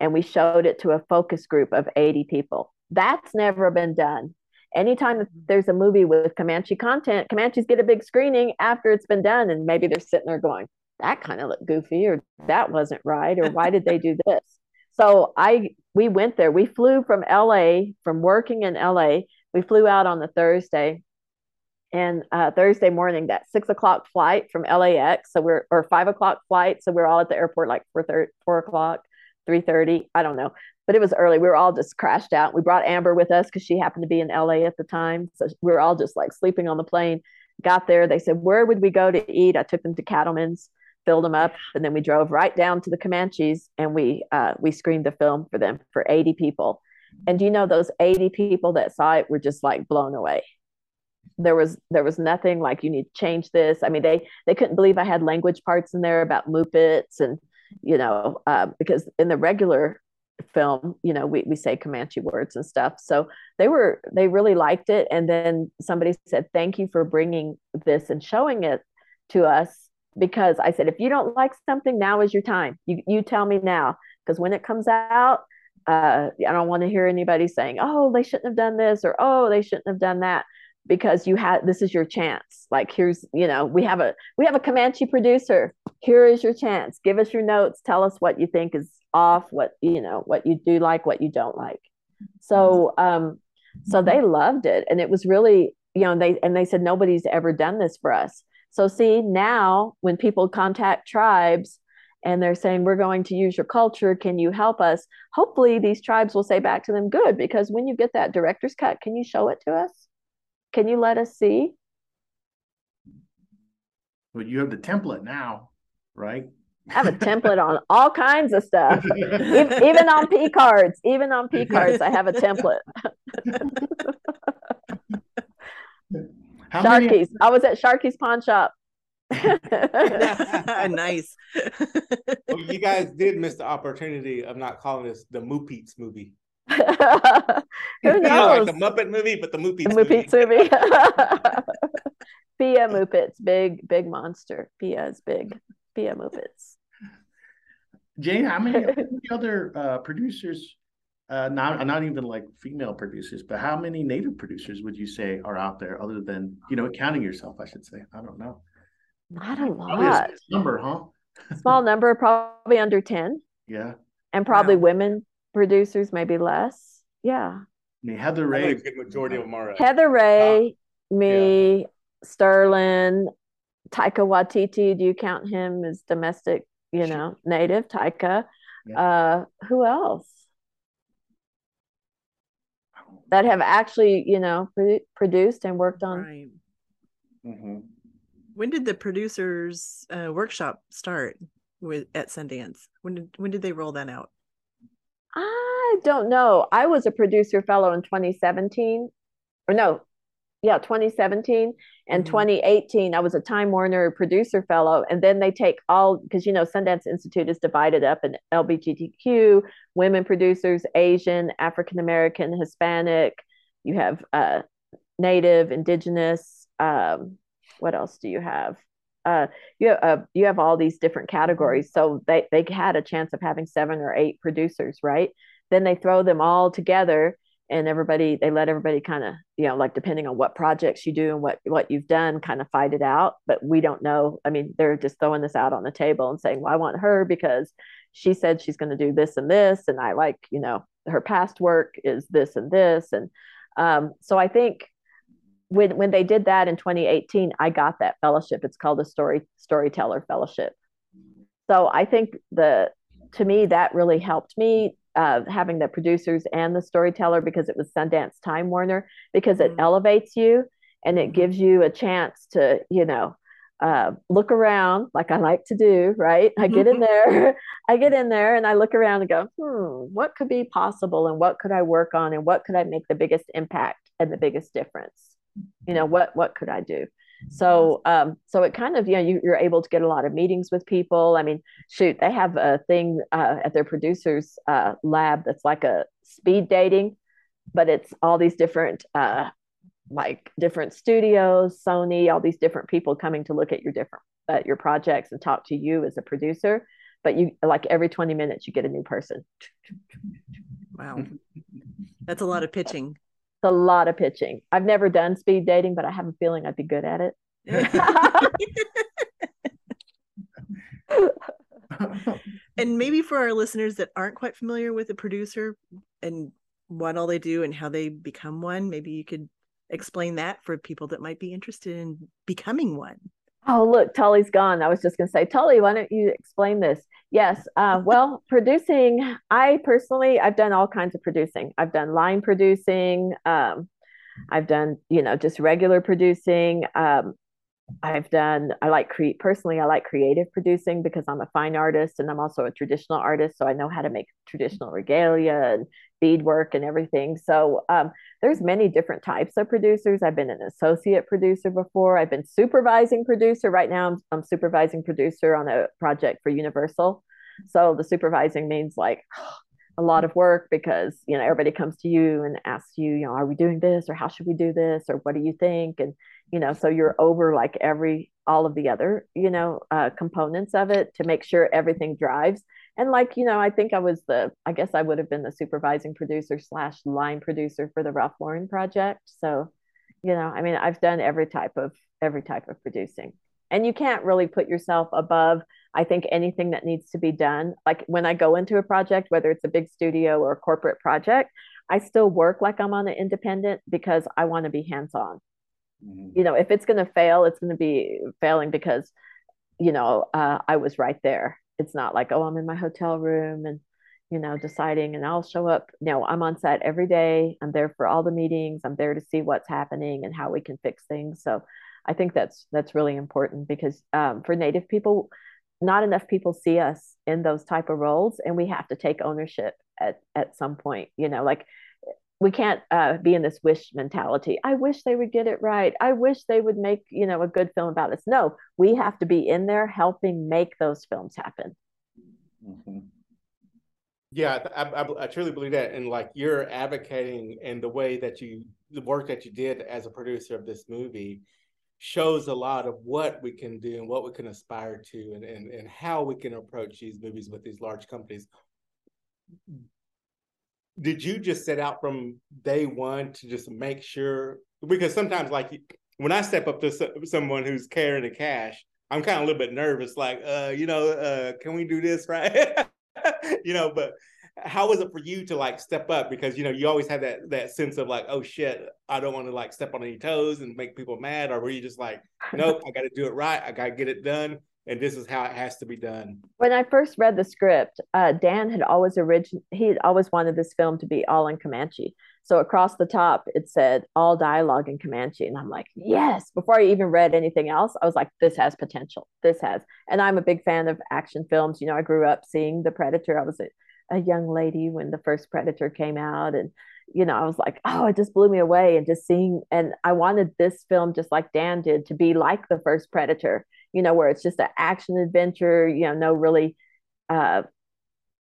And we showed it to a focus group of 80 people. That's never been done. Anytime mm-hmm. there's a movie with Comanche content, Comanches get a big screening after it's been done, and maybe they're sitting there going, that kind of looked goofy, or that wasn't right, or why did they do this? So I we went there. We flew from LA from working in LA. We flew out on the Thursday, and uh, Thursday morning that six o'clock flight from LAX. So we're or five o'clock flight. So we are all at the airport like four o'clock, three thirty. I don't know, but it was early. We were all just crashed out. We brought Amber with us because she happened to be in LA at the time. So we were all just like sleeping on the plane. Got there. They said, "Where would we go to eat?" I took them to Cattlemen's filled them up, and then we drove right down to the Comanches and we uh, we screened the film for them for 80 people. And you know those 80 people that saw it were just like blown away. There was there was nothing like you need to change this. I mean they they couldn't believe I had language parts in there about Muppets and you know uh, because in the regular film you know we, we say comanche words and stuff so they were they really liked it and then somebody said thank you for bringing this and showing it to us because I said, if you don't like something, now is your time. You, you tell me now. Because when it comes out, uh, I don't want to hear anybody saying, oh, they shouldn't have done this or oh, they shouldn't have done that because you had this is your chance. Like here's, you know, we have a we have a Comanche producer. Here is your chance. Give us your notes. Tell us what you think is off, what you know, what you do like, what you don't like. So um, so they loved it. And it was really, you know, they and they said nobody's ever done this for us. So, see, now when people contact tribes and they're saying, We're going to use your culture, can you help us? Hopefully, these tribes will say back to them, Good, because when you get that director's cut, can you show it to us? Can you let us see? But you have the template now, right? I have a template on all kinds of stuff, even on P cards. Even on P cards, I have a template. Sharky's. Many- I was at Sharky's pawn shop. nice. well, you guys did miss the opportunity of not calling this the Moopeats movie. Who knows? like the Muppet movie, but the Moopeats, the Moopeats movie. movie. Pia Moopits, big, big monster. Pia is big. Pia Moopits. Jhane, how many, how many other uh, producers, uh, not not even like female producers, but how many native producers would you say are out there, other than you know, counting yourself? I should say. I don't know. Not a lot. A number, huh? Small number, probably under ten. Yeah. And probably wow. women producers, maybe less. Yeah. I mean, Heather Rae. good majority of them are. Heather Rae, uh, me, yeah. Sterling, Taika Waititi. Do you count him as domestic? You know, native Taika. Yeah. Uh, who else? That have actually, you know, pro- produced and worked on. Right. Mm-hmm. When did the producers uh, workshop start with at Sundance? When did when did they roll that out? I don't know. I was a producer fellow in 2017, or no, yeah, 2017 and mm-hmm. 2018. I was a Time Warner producer fellow, and then they take all because you know Sundance Institute is divided up in LGBTQ, women producers, Asian, African American, Hispanic. You have uh, Native, Indigenous. Um, what else do you have? Uh, you have, uh, you have all these different categories. So they, they had a chance of having seven or eight producers, right? Then they throw them all together and everybody, they let everybody kind of, you know, like depending on what projects you do and what, what you've done, kind of fight it out. But we don't know. I mean, they're just throwing this out on the table and saying, well, I want her because she said she's going to do this and this. And I like, you know, her past work is this and this. And um, so I think when when they did that in 2018, I got that fellowship. It's called a story storyteller fellowship. So I think the to me that really helped me uh, having the producers and the storyteller because it was Sundance Time Warner because it mm-hmm. elevates you and it gives you a chance to you know uh, look around like I like to do, right? I get in mm-hmm. there, I get in there and I look around and go, hmm, what could be possible and what could I work on and what could I make the biggest impact and the biggest difference? you know what what could i do so um so it kind of you know you, you're able to get a lot of meetings with people. I mean shoot they have a thing uh, at their producers uh, lab that's like a speed dating but it's all these different uh like different studios sony all these different people coming to look at your different at your projects and talk to you as a producer. But you like every 20 minutes you get a new person. Wow. That's a lot of pitching it's a lot of pitching. I've never done speed dating, but I have a feeling I'd be good at it. and maybe for our listeners that aren't quite familiar with a producer and what all they do and how they become one, maybe you could explain that for people that might be interested in becoming one. Oh, look, Tully's gone. I was just going to say, Tully, why don't you explain this? Yes. Uh, well, producing, I personally, I've done all kinds of producing. I've done line producing. Um, I've done, you know, just regular producing. Um, I've done, I like create personally, I like creative producing because I'm a fine artist and I'm also a traditional artist. So I know how to make traditional regalia and beadwork and everything. So um, there's many different types of producers. I've been an associate producer before. I've been supervising producer. Right now, I'm, I'm supervising producer on a project for Universal. So the supervising means like a lot of work because you know everybody comes to you and asks you, you know, are we doing this? Or how should we do this? Or what do you think? And you know, so you're over like every all of the other you know uh, components of it to make sure everything drives. And like you know i think i was the i guess i would have been the supervising producer slash line producer for the ralph lauren project. So you know i mean i've done every type of every type of producing. And you can't really put yourself above i think anything that needs to be done like when i go into a project whether it's a big studio or a corporate project i still work like i'm on an independent because i want to be hands on mm-hmm. you know if it's going to fail it's going to be failing because you know uh, i was right there. It's not like oh i'm in my hotel room and you know deciding and i'll show up. No i'm on set every day. I'm there for all the meetings. I'm there to see what's happening and how we can fix things. So i think that's that's really important because um, for native people not enough people see us in those type of roles and we have to take ownership at at some point you know like we can't uh, be in this wish mentality i wish they would get it right. I wish they would make you know a good film about us. No we have to be in there helping make those films happen. Mm-hmm. yeah I, I, I, truly believe that and like you're advocating and the way that you the work that you did as a producer of this movie shows a lot of what we can do and what we can aspire to and, and, and how we can approach these movies with these large companies. Did you just set out from day one to just make sure because sometimes like when i step up to someone who's carrying the cash i'm kind of a little bit nervous like uh you know uh can we do this right? You know but how was it for you to like step up because you know you always have that that sense of like oh shit i don't want to like step on any toes and make people mad or were you just like nope i got to do it right i got to get it done and this is how it has to be done. When I first read the script, uh, Dan had always origin he had always wanted this film to be all in Comanche. So across the top it said all dialogue in Comanche, and I'm like, yes. Before I even read anything else, I was like, this has potential. This has, and I'm a big fan of action films. You know, I grew up seeing The Predator. I was a, a young lady when the first Predator came out, and you know, I was like, oh, it just blew me away. And just seeing, and I wanted this film, just like Dan did, to be like the first Predator you know, where it's just an action adventure, you know, no really uh,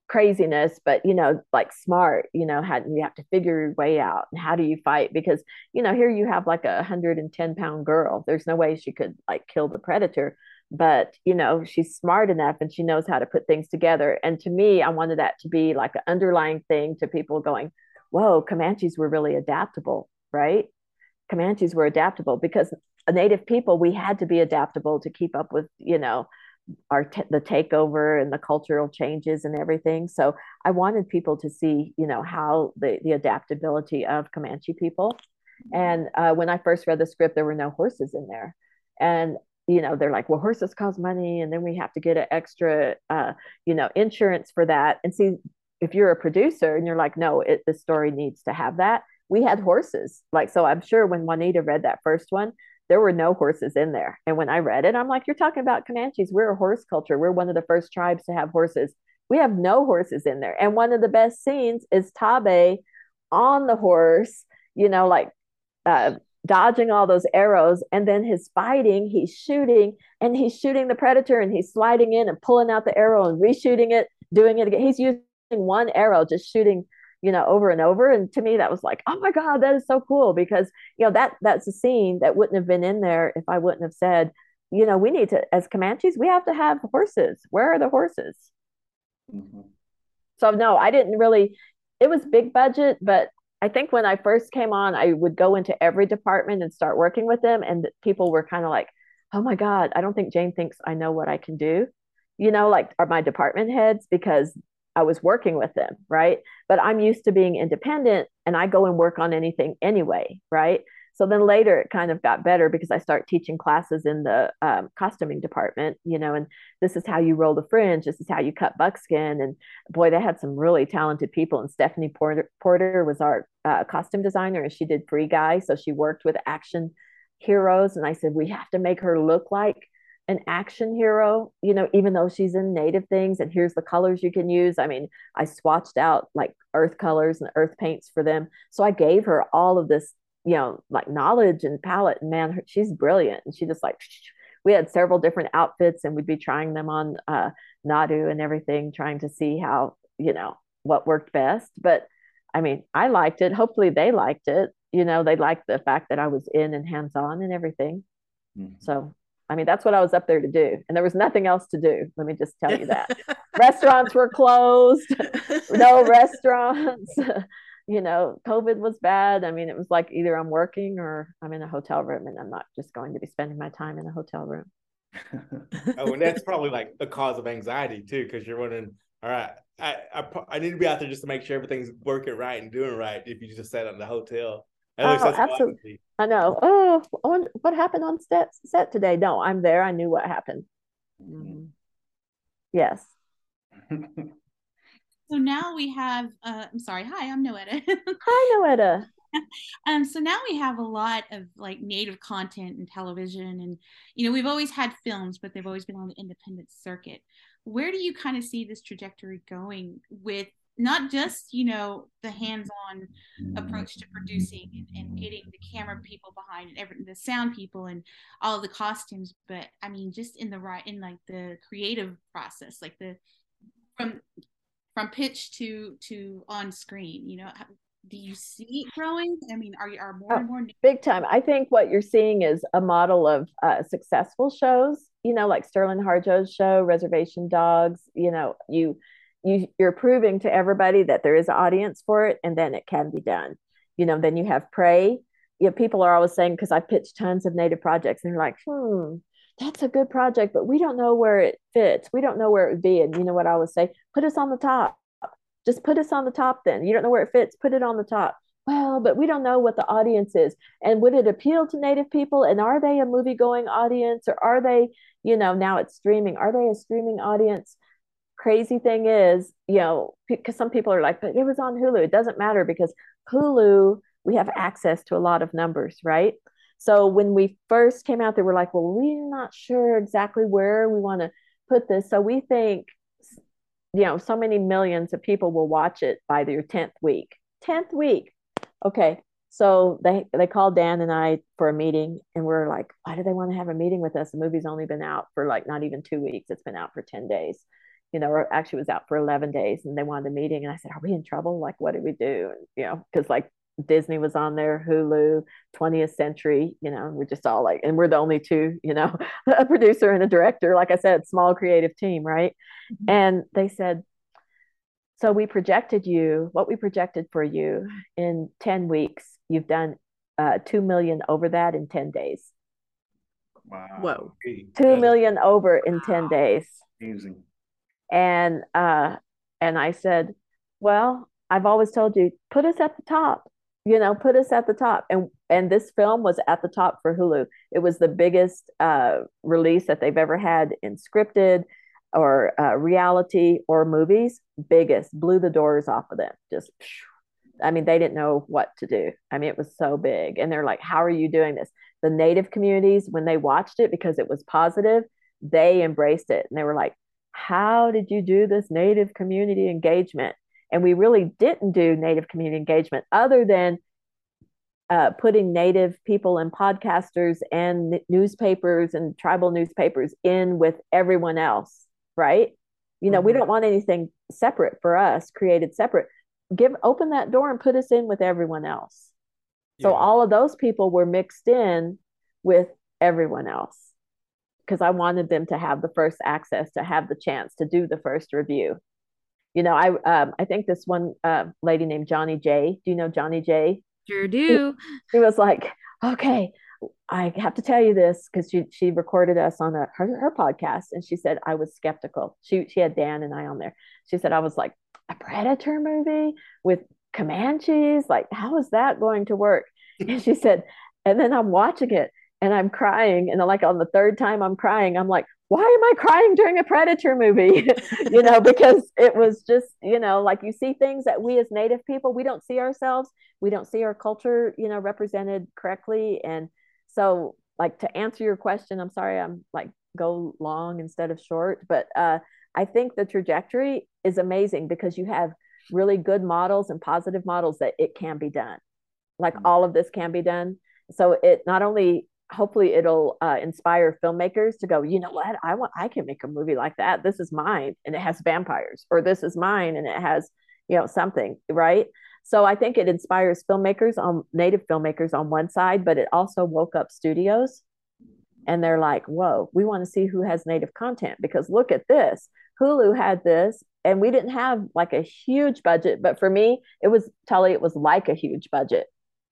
craziness, but you know, like smart, you know, how you have to figure your way out and how do you fight? Because, you know, here you have like a 110 pound girl. There's no way she could like kill the predator, but you know, she's smart enough and she knows how to put things together. And to me, I wanted that to be like an underlying thing to people going, whoa, Comanches were really adaptable, right? Comanches were adaptable because native people we had to be adaptable to keep up with you know our t- the takeover and the cultural changes and everything so i wanted people to see you know how the the adaptability of comanche people and uh, when i first read the script there were no horses in there and you know they're like well horses cost money and then we have to get an extra uh, you know insurance for that and see if you're a producer and you're like no it, the story needs to have that we had horses like so i'm sure when juanita read that first one there were no horses in there. And when I read it, I'm like, you're talking about Comanches. We're a horse culture. We're one of the first tribes to have horses. We have no horses in there. And one of the best scenes is Taabe on the horse, you know, like uh, dodging all those arrows. And then his fighting, he's shooting and he's shooting the predator and he's sliding in and pulling out the arrow and reshooting it, doing it again. He's using one arrow, just shooting you know over and over and to me that was like oh my god that is so cool because you know that that's a scene that wouldn't have been in there if i wouldn't have said you know we need to as comanches we have to have horses where are the horses mm-hmm. so no i didn't really it was big budget but i think when i first came on i would go into every department and start working with them and people were kind of like oh my god i don't think jhane thinks i know what i can do you know like are my department heads because I was working with them, right? But I'm used to being independent and I go and work on anything anyway, right? So then later it kind of got better because I start teaching classes in the um, costuming department, you know, and this is how you roll the fringe, this is how you cut buckskin. And boy, they had some really talented people. And Stephanie Porter, Porter was our uh, costume designer and she did Free Guy. So she worked with action heroes. And I said, we have to make her look like an action hero, you know, even though she's in native things and here's the colors you can use. I mean, I swatched out like earth colors and earth paints for them. So I gave her all of this, you know, like knowledge and palette. And man, she's brilliant. And she just like, we had several different outfits and we'd be trying them on uh, Naru and everything, trying to see how, you know, what worked best. But I mean, I liked it. Hopefully they liked it. You know, they liked the fact that I was in and hands on and everything. Mm-hmm. So I mean, that's what I was up there to do. And there was nothing else to do. Let me just tell you that. restaurants were closed, no restaurants. you know, COVID was bad. I mean, it was like either I'm working or I'm in a hotel room and I'm not just going to be spending my time in a hotel room. oh, and that's probably like a cause of anxiety too, because you're wondering, all right, I, I I need to be out there just to make sure everything's working right and doing right. If you just sat at the hotel, at oh, absolutely. I know. Oh, what happened on set set today? No, I'm there. I knew what happened. Mm-hmm. Yes. so now we have. Uh, I'm sorry. Hi, I'm Noetta. Hi, Noetta. um, so now we have a lot of like native content and television, and you know we've always had films, but they've always been on the independent circuit. Where do you kind of see this trajectory going with not just you know the hands-on approach to producing and, and getting the camera people behind and every, the sound people and all the costumes, but I mean just in the right in like the creative process, like the from from pitch to to on screen you know do you see it growing? I mean are, you are more oh, and more big time. I think what you're seeing is a model of uh, successful shows you know like sterling harjo's show reservation dogs you know you you you're proving to everybody that there is an audience for it and then it can be done. You know then you have prey. You know, people are always saying because i pitched tons of native projects and they're like hmm that's a good project, but we don't know where it fits. We don't know where it would be. And you know what I would say? Put us on the top. Just put us on the top then. You don't know where it fits, put it on the top. Well, but we don't know what the audience is. And would it appeal to Native people? And are they a movie going audience or are they, you know, now it's streaming? Are they a streaming audience? Crazy thing is, you know, because some people are like, but it was on Hulu. It doesn't matter because Hulu, we have access to a lot of numbers, right? So when we first came out, they were like, well, we're not sure exactly where we want to put this. So we think, you know, so many millions of people will watch it by their 10th week. 10th week. Okay. So they they called Dan and I for a meeting and we're like, why do they want to have a meeting with us? The movie's only been out for like not even two weeks. It's been out for 10 days. You know, or actually was out for 11 days and they wanted a meeting. And I said, are we in trouble? Like, what do we do? And, you know, because like Disney was on there, Hulu, 20th Century, you know, we're just all like, and we're the only two, you know, a producer and a director, like I said, small creative team, right? Mm-hmm. And they said, so we projected you, what we projected for you in 10 weeks, you've done uh, 2 million over that in 10 days. Wow. Whoa. 2 million over in 10 days. Amazing. And, uh, and I said, well, I've always told you, put us at the top you know put us at the top. And and this film was at the top for hulu. It was the biggest uh, release that they've ever had in scripted or uh, reality or movies. Biggest blew the doors off of them. Just i mean they didn't know what to do. I mean it was so big. And they're like how are you doing this? The native communities when they watched it because it was positive they embraced it. And they were like how did you do this native community engagement and we really didn't do Native community engagement other than uh, putting Native people and podcasters and newspapers and tribal newspapers in with everyone else, right? You know, mm-hmm. we don't want anything separate for us, created separate. Give open that door and put us in with everyone else. So all of those people were mixed in with everyone else because I wanted them to have the first access, to have the chance to do the first review you know, I um, I think this one uh, lady named Johnnie Jae. Do you know Johnnie Jae? Sure do. She, he was like, okay, I have to tell you this because she she recorded us on a, her her podcast, and she said I was skeptical. She she had Dan and I on there. She said I was like a Predator movie with Comanches. Like, how is that going to work? And she said, and then I'm watching it and I'm crying, and like on the third time I'm crying, I'm like, why am I crying during a Predator movie? you know, because it was just, you know, like you see things that we as Native people, we don't see ourselves, we don't see our culture, you know, represented correctly. And so, like, to answer your question, I'm sorry, I'm like go long instead of short, but uh, I think the trajectory is amazing because you have really good models and positive models that it can be done. Like, mm-hmm. all of this can be done. So, it not only hopefully it'll uh, inspire filmmakers to go you know what? I want i can make a movie like that. This is mine and it has vampires or this is mine and it has you know something right? So i think it inspires filmmakers on native filmmakers on one side but it also woke up studios and they're like whoa we want to see who has native content because look at this. Hulu had this and we didn't have like a huge budget but for me it was tully it was like a huge budget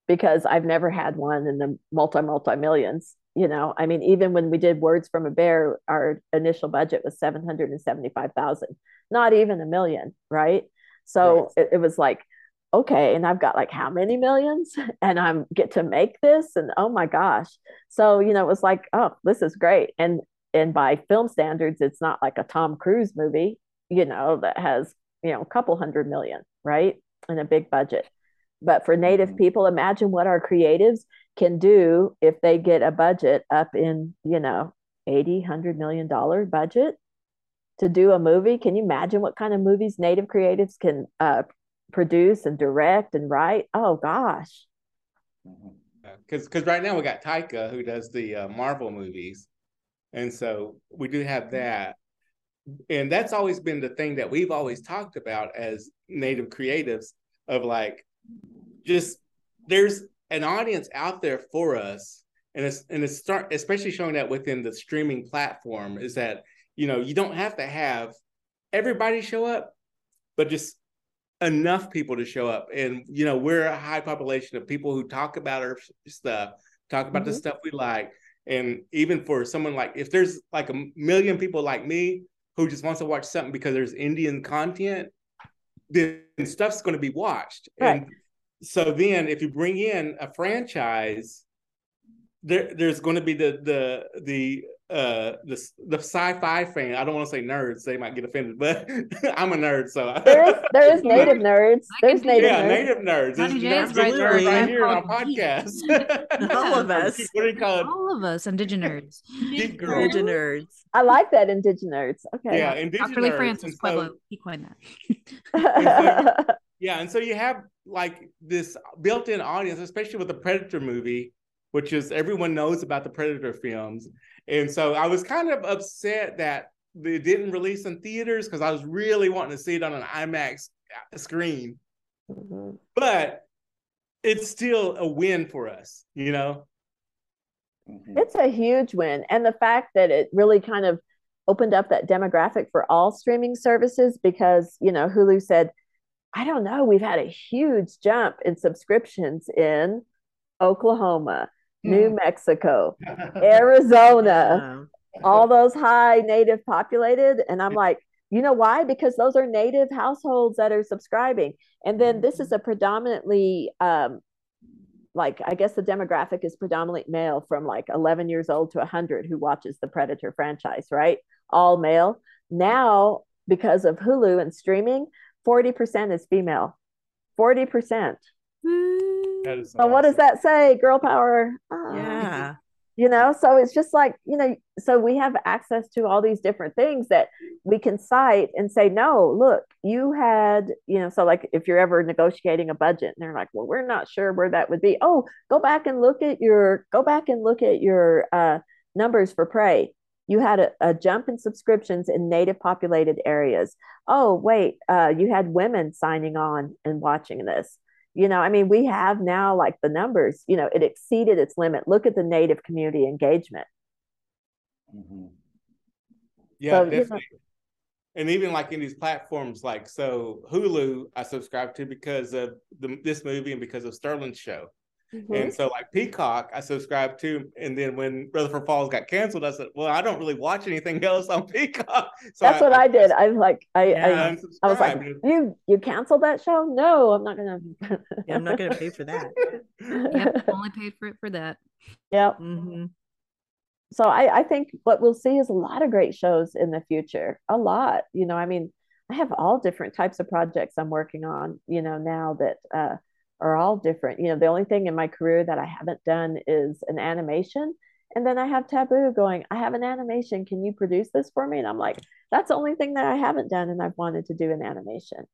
because I've never had one in the multi multi millions. You know, I mean, even when we did Words from a Bear, our initial budget was seven hundred and seventy five thousand, not even a million, right? So right. It, it was like, okay, and I've got like how many millions, and I'm get to make this, and oh my gosh, so you know, it was like, oh, this is great, and and by film standards, it's not like a Tom Cruise movie, you know, that has you know a couple hundred million, right, and a big budget But for native Mhm. people, imagine what our creatives can do if they get a budget up in, you know, 80, 100 million dollar budget to do a movie. Can you imagine what kind of movies native creatives can uh, produce and direct and write? Oh gosh. Because because right now we got Taika who does the uh, Marvel movies, and so we do have that, and that's always been the thing that we've always talked about as native creatives of like, just there's an audience out there for us, and it's and it's start especially showing that within the streaming platform is that you know you don't have to have everybody show up, but just enough people to show up. And you know we're a high population of people who talk about our stuff talk about the Mhm. stuff we like. And even for someone like if there's like a million people like me who just wants to watch something because there's indian content then stuff's going to be watched Right. and so then if you bring in a franchise there there's going to be the the the uh the the sci-fi fan i don't want to say nerds they might get offended but i'm a nerd so There is there is native nerds. There's native yeah, nerds. native nerds. There's Johnnie Jae nerds right right, right here on our podcast. All of us. What do you call it? All of us, indigenous. Geek girls. Nerds. I like that indigenous. Okay. Yeah, indigenous. Dr. Francis And so- Pueblo, he coined that. Yeah, and so you have like this built-in audience, especially with the Predator movie, which is everyone knows about the Predator films. And so I was kind of upset that they didn't release in theaters because I was really wanting to see it on an IMAX screen. Mhm. But it's still a win for us, you know? Mhm. It's a huge win. And the fact that it really kind of opened up that demographic for all streaming services because, you know, Hulu said, I don't know, we've had a huge jump in subscriptions in Oklahoma, New Mexico, Arizona, all those high native populated. And I'm like, you know why? Because those are native households that are subscribing. And then this is a predominantly, um, like, I guess the demographic is predominantly male from like 11 years old to 100 who watches the Predator franchise, right? All male. Now, because of Hulu and streaming, 40% is female. 40%. That is So, what does that say? Girl power. Ah Yeah. you know so it's just like you know so we have access to all these different things that we can cite and say no look you had you know so like if you're ever negotiating a budget and they're like well we're not sure where that would be oh go back and look at your go back and look at your uh, numbers for prey you had a, a jump in subscriptions in native populated areas oh wait uh, you had women signing on and watching this you know i mean we have now like the numbers you know it exceeded its limit look at the native community engagement Mhm. Yeah, So, you know- definitely. And even like in these platforms, like so Hulu, I subscribe to because of the, this movie and because of Sterling's show. Mm-hmm. And so like Peacock, I subscribed to. And then when Rutherford Falls got canceled, I said, well, I don't really watch anything else on Peacock. So that's what i did I'm like i Yeah. I, I was like you you canceled that show no i'm not gonna Yeah, I'm not going to pay for that. Yep, only paid for it for that. yep hmm so I, I think what we'll see is a lot of great shows in the future a lot you know i mean i have all different types of projects i'm working on you know now that uh, are all different you know the only thing in my career that i haven't done is an animation and then i have taboo going i have an animation can you produce this for me and i'm like that's the only thing that i haven't done and i've wanted to do an animation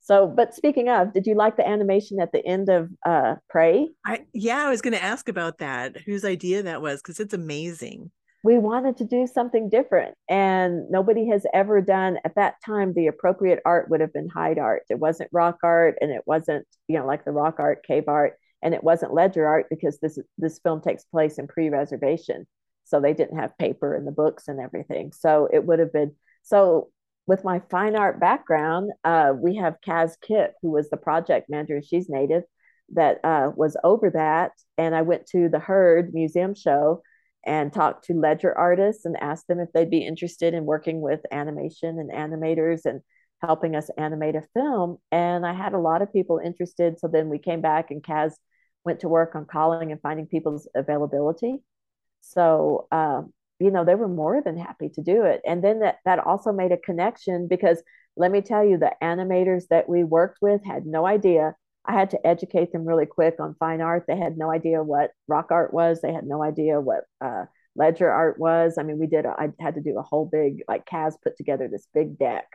so but speaking of did you like the animation at the end of uh prey I yeah, I was going to ask about that. Whose idea that was because it's amazing. We wanted to do something different and nobody has ever done at that time the appropriate art would have been hide art. It wasn't rock art and it wasn't you know like the rock art cave art and it wasn't ledger art because this this film takes place in pre-reservation. So they didn't have paper in the books and everything. So it would have been so with my fine art background uh, we have kaz kip who was the project manager she's native that uh, was over that. And i went to the Heard museum show and talked to ledger artists and asked them if they'd be interested in working with animation and animators and helping us animate a film. And I had a lot of people interested. So then we came back and Kaz went to work on calling and finding people's availability. So, um, you know, they were more than happy to do it. And then that, that also made a connection because let me tell you, the animators that we worked with had no idea I had to educate them really quick on fine art. They had no idea what rock art was. They had no idea what uh, ledger art was. I mean, we did. A, I had to do a whole big like Kaz put together this big deck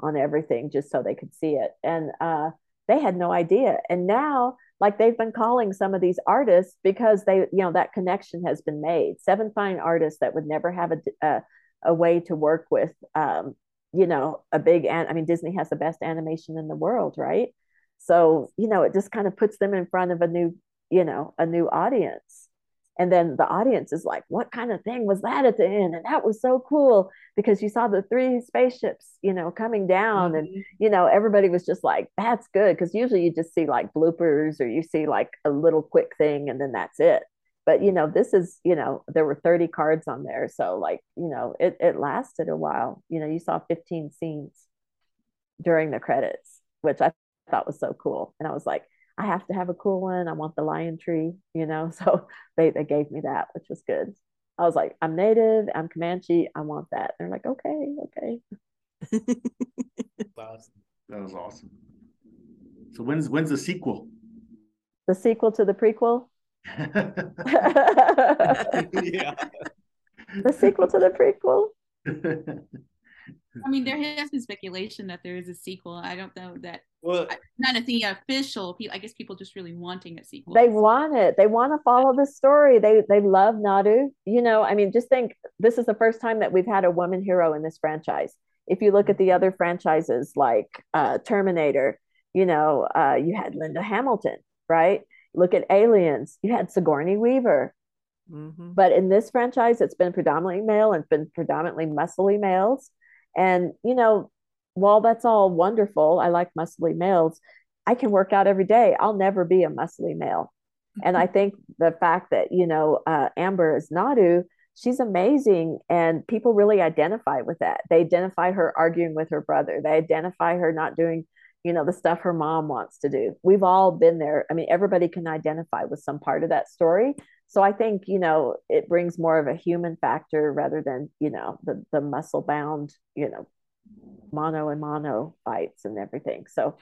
on everything just so they could see it, and uh, they had no idea. And now, like they've been calling some of these artists because they, you know, that connection has been made. Seven fine artists that would never have a a, a way to work with. Um, you know, a big and I mean, Disney has the best animation in the world, right? So, you know, it just kind of puts them in front of a new, you know, a new audience. And then the audience is like, what kind of thing was that at the end? And that was so cool because you saw the three spaceships, you know, coming down. Mm-hmm. And, you know, everybody was just like, that's good. Because usually you just see like bloopers or you see like a little quick thing and then that's it. But, you know, this is, you know, there were 30 cards on there. So, like, you know, it, it lasted a while. You know, you saw 15 scenes during the credits, which I thought was so cool. And I was like, I have to have a cool one. I want the lion tree, you know. So they they gave me that, which was good. I was like, I'm native, I'm Comanche, I want that. They're like, okay, okay. awesome. That was awesome. So when's when's the sequel? The sequel to the prequel? yeah. The sequel to the prequel? I mean, there has been speculation that there is a sequel. I don't know that. Well, not a thing official. I guess people just really wanting a sequel. They want it. They want to follow the story. They they love Naru. You know, I mean, just think this is the first time that we've had a woman hero in this franchise. If you look at the other franchises like uh, Terminator, you know, uh, you had Linda Hamilton, right? Look at Aliens. You had Sigourney Weaver. Mm-hmm. But in this franchise, it's been predominantly male and it's been predominantly muscly males. And, you know, while that's all wonderful, I like muscly males, I can work out every day. I'll never be a muscly male. And I think the fact that, you know, uh, Amber is Naru, she's amazing. And people really identify with that. They identify her arguing with her brother, they identify her not doing, you know, the stuff her mom wants to do. We've all been there. I mean, everybody can identify with some part of that story so i think you know it brings more of a human factor rather than you know the the muscle bound you know mono and mono fights and everything. So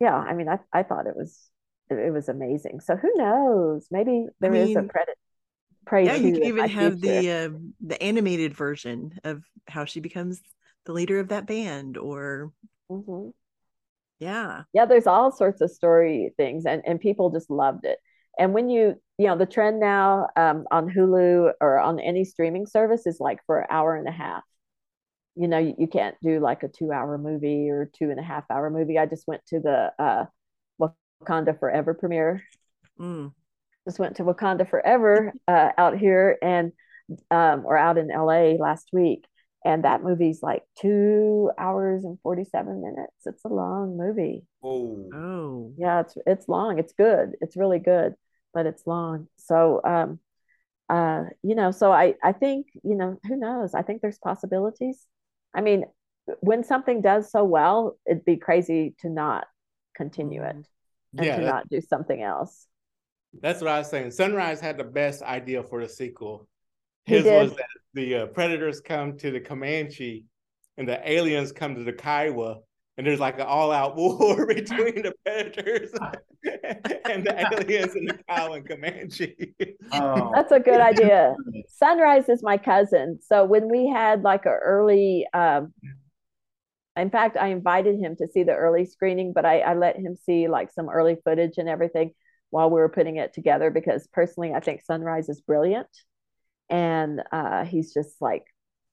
yeah i mean i, I thought it was it, was amazing. So who knows? Maybe there I mean, is a credit praise yeah you can even have the uh, the animated version of how she becomes the leader of that band or mm-hmm. yeah. Yeah there's all sorts of story things and and people just loved it. And when you, you know, the trend now um, on Hulu or on any streaming service is like for an hour and a half. You know, you, you can't do like a two hour movie or two and a half hour movie. I just went to the uh, Wakanda Forever premiere. Mm. Just went to Wakanda Forever uh, out here and, um, or out in LA last week. And that movie's like two hours and 47 minutes. It's a long movie. Oh. Oh. Yeah, it's it's long. It's good. It's really good but it's long. So, um, uh, you know, so I, I think, you know, who knows? I think there's possibilities. I mean, when something does so well, it'd be crazy to not continue it and yeah, to not do something else. That's what I was saying. Sunrise had the best idea for the sequel. His was that the uh, predators come to the Comanche and the aliens come to the Kiowa and there's like an all-out war between the predators and the aliens and the cow and Comanche. Oh. That's a good idea. Sunrise is my cousin, so when we had like an early, um, in fact, I invited him to see the early screening, but I, I let him see like some early footage and everything while we were putting it together because personally, I think Sunrise is brilliant, and uh, he's just like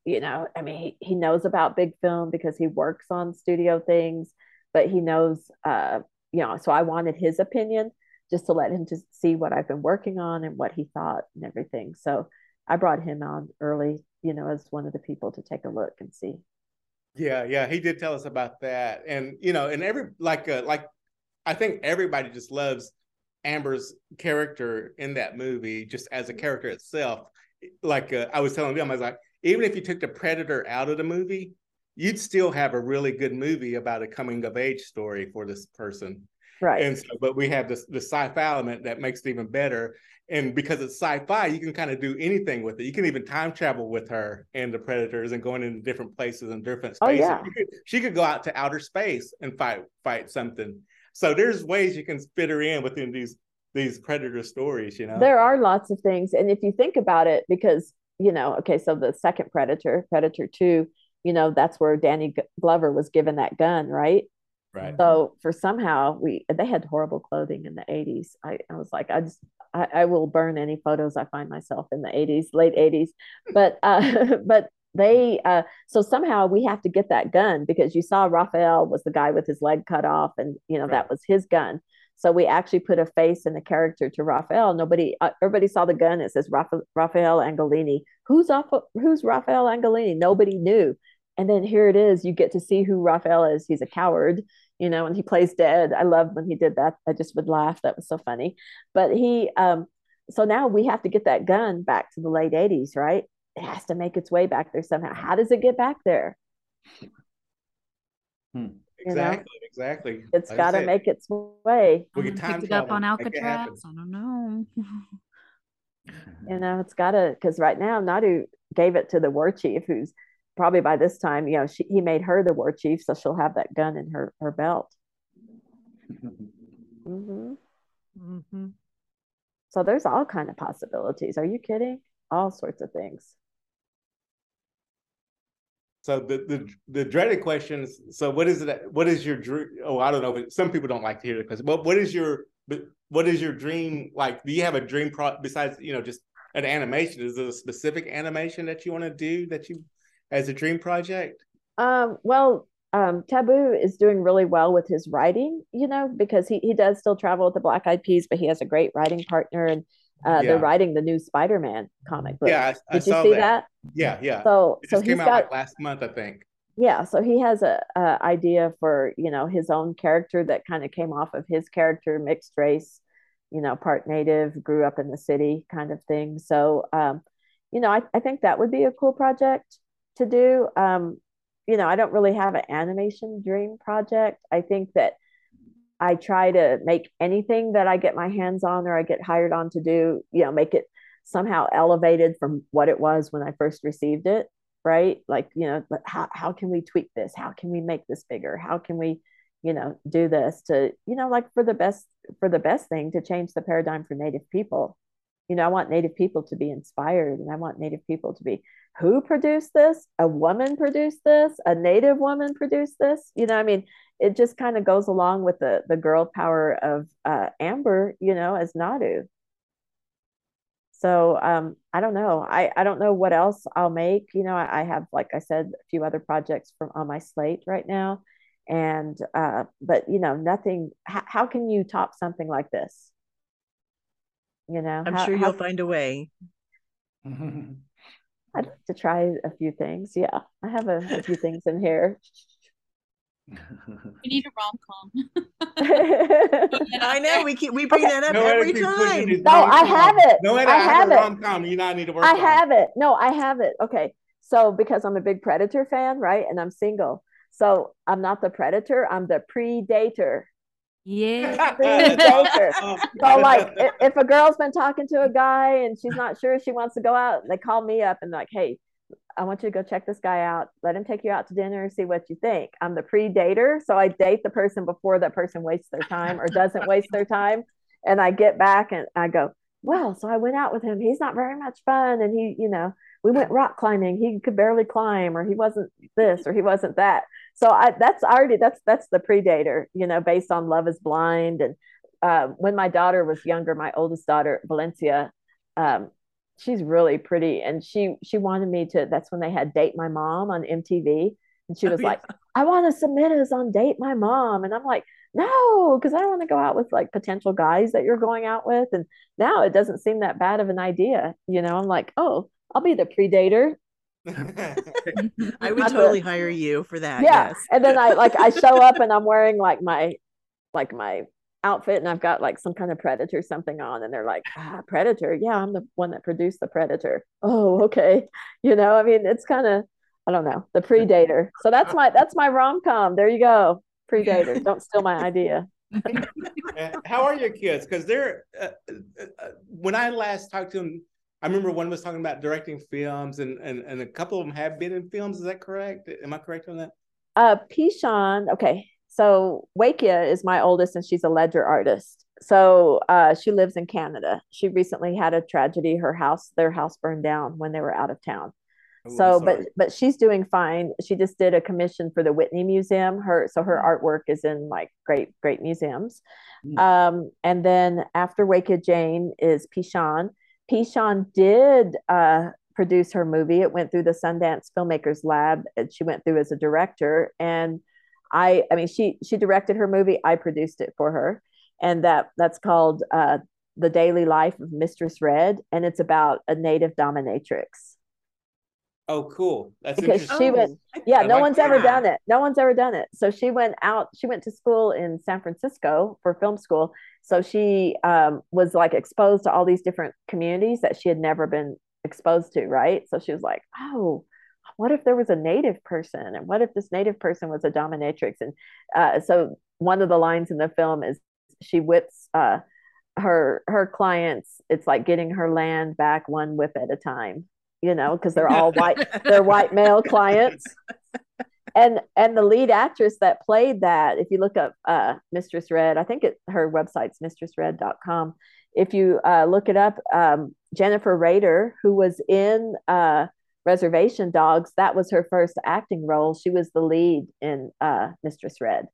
you know, I mean, he, he knows about big film because he works on studio things, but he knows, uh, you know, so I wanted his opinion just to let him to see what I've been working on and what he thought and everything. So I brought him on early, you know, as one of the people to take a look and see. Yeah, yeah, he did tell us about that, and you know, and every like, uh, like, I think everybody just loves Amber's character in that movie, just as a character itself. Like uh, I was telling them, I was like, even if you took the predator out of the movie, you'd still have a really good movie about a coming of age story for this person. Right. And so, but we have this the sci-fi element that makes it even better. And because it's sci-fi, you can kind of do anything with it. You can even time travel with her and the predators and going into different places and different oh, spaces. Oh, yeah. Could, she could go out to outer space and fight fight something. So there's ways you can fit her in within these these predator stories, you know. There are lots of things, and if you think about it, because you know, okay, so the second Predator, Predator Two, you know, that's where Danny Glover was given that gun, right? Right. So for somehow we they had horrible clothing in the 80s. I, I was like, I just I, I will burn any photos I find myself in the 80s, late 80s. But uh but they uh so somehow we have to get that gun because you saw Raphael was the guy with his leg cut off and you know right. that was his gun. So we actually put a face and a character to Raphael. Nobody, uh, everybody saw the gun. It says Raphael Adolini. Who's off, Who's Raphael Adolini? Nobody knew. And then here it is. You get to see who Raphael is. He's a coward, you know, and he plays dead. I love when he did that. I just would laugh. That was so funny. But he, um, so now we have to get that gun back to the late 80s, right? It has to make its way back there somehow. How does it get back there? Hmm. Exactly, know? exactly. It's like got to make its way. We can pick it up on Alcatraz. I don't know. you know, it's got to because right now Naru gave it to the war chief, who's probably by this time, you know, she, he made her the war chief, so she'll have that gun in her her belt. mm-hmm. Mm-hmm. So there's all kind of possibilities. Are you kidding? All sorts of things. So the the the dreaded questions. So what is it? What is your dream? Oh, I don't know. But some people don't like to hear the question. But what is your what is your dream like? Do you have a dream pro besides you know just an animation? Is there a specific animation that you want to do that you as a dream project? Um, well, um, Taboo is doing really well with his writing, you know, because he, he does still travel with the Black Eyed Peas, but he has a great writing partner and uh, yeah. they're writing the new Spider-Man comic book. Yeah, I, I did you see that. that. Yeah, yeah. So, it so he's got like last month, I think. Yeah, so he has a, a idea for you know his own character that kind of came off of his character, mixed race, you know, part native, grew up in the city, kind of thing. So, um, you know, I, I think that would be a cool project to do. Um, you know, I don't really have an animation dream project. I think that I try to make anything that I get my hands on or I get hired on to do, you know, make it somehow elevated from what it was when I first received it, right? Like, you know, how, how can we tweak this? How can we make this bigger? How can we, you know, do this to, you know, like for the best, for the best thing to change the paradigm for Native people. You know, I want Native people to be inspired and I want Native people to be who produced this? A woman produced this? A Native woman produced this? You know, I mean, it just kind of goes along with the the girl power of uh, Amber, you know, as Naru. So um, I don't know. I, I don't know what else I'll make. You know, I, I have, like I said, a few other projects from on my slate right now, and uh, but you know, nothing. H- how can you top something like this? You know, I'm how, sure you'll find a way. I'd like to try a few things. Yeah, I have a, a few things in here. We need a rom com. I know we keep we bring that up no, every time. No, I have it. No, I have it. Rom com. You not need to work. I have it. No, I have it. Okay, so because I'm a big Predator fan, right, and I'm single, so I'm not the predator. I'm the predator. Yeah. Predator. Oh. so like, if, if a girl's been talking to a guy and she's not sure she wants to go out, they call me up and like, hey, I want you to go check this guy out. Let him take you out to dinner, see what you think. I'm the pre-dater, so I date the person before that person wastes their time or doesn't waste their time. And I get back and I go, well, so I went out with him. He's not very much fun, and he, you know, we went rock climbing. He could barely climb, or he wasn't this, or he wasn't that. So I, that's already that's that's the predator, you know, based on Love Is Blind. And uh, when my daughter was younger, my oldest daughter Valencia, um, she's really pretty and she she wanted me to that's when they had date my mom on mtv and she oh, was like i want to submit us on date my mom and i'm like no because i don't want to go out with like potential guys that you're going out with and now it doesn't seem that bad of an idea you know i'm like oh i'll be the predator I would totally hire you for that. Yeah. Yes. and then I like I show up and I'm wearing like my like my outfit and I've got like some kind of predator something on and they're like ah, predator? Yeah I'm the one that produced the predator. Oh okay. You know I mean it's kind of I don't know the predator. So that's my that's my rom-com. There you go. Predator. Don't steal my idea. How are your kids? Because they're uh, uh, uh, when I last talked to them I remember one was talking about directing films and, and and a couple of them have been in films. Is that correct? Am I correct on that? Uh Pishon okay so Wakia is my oldest, and she's a ledger artist. So uh, she lives in Canada. She recently had a tragedy. Her house, their house burned down when they were out of town. So, but but she's doing fine. She just did a commission for the Whitney Museum. Her so her mm. artwork is in like great great museums. Mm. Um, and then after Wakia Jane is Pishan. Pishan did uh, produce her movie. It went through the Sundance Filmmakers Lab. And she went through as a director, and I I mean she she directed her movie. I produced it for her, and that that's called uh, the Daily Life of Mistress Red, and it's about a native dominatrix. Oh, cool. That's because she went. Oh, yeah, no one's ever done it. No one's ever done it. So she went out. She went to school in San Francisco for film school. So she um, was like exposed to all these different communities that she had never been exposed to. Right. So she was like, oh, what if there was a native person, and what if this native person was a dominatrix? And uh, so one of the lines in the film is she whips uh, her her clients. It's like getting her land back one whip at a time you know, because they're all white, they're white male clients. And and the lead actress that played that, if you look up uh, Mistress Red, I think it her website's mistressred.com. If you uh, look it up, um, Jennifer Rader, who was in uh, Reservation Dogs, that was her first acting role. She was the lead in uh, Mistress Red.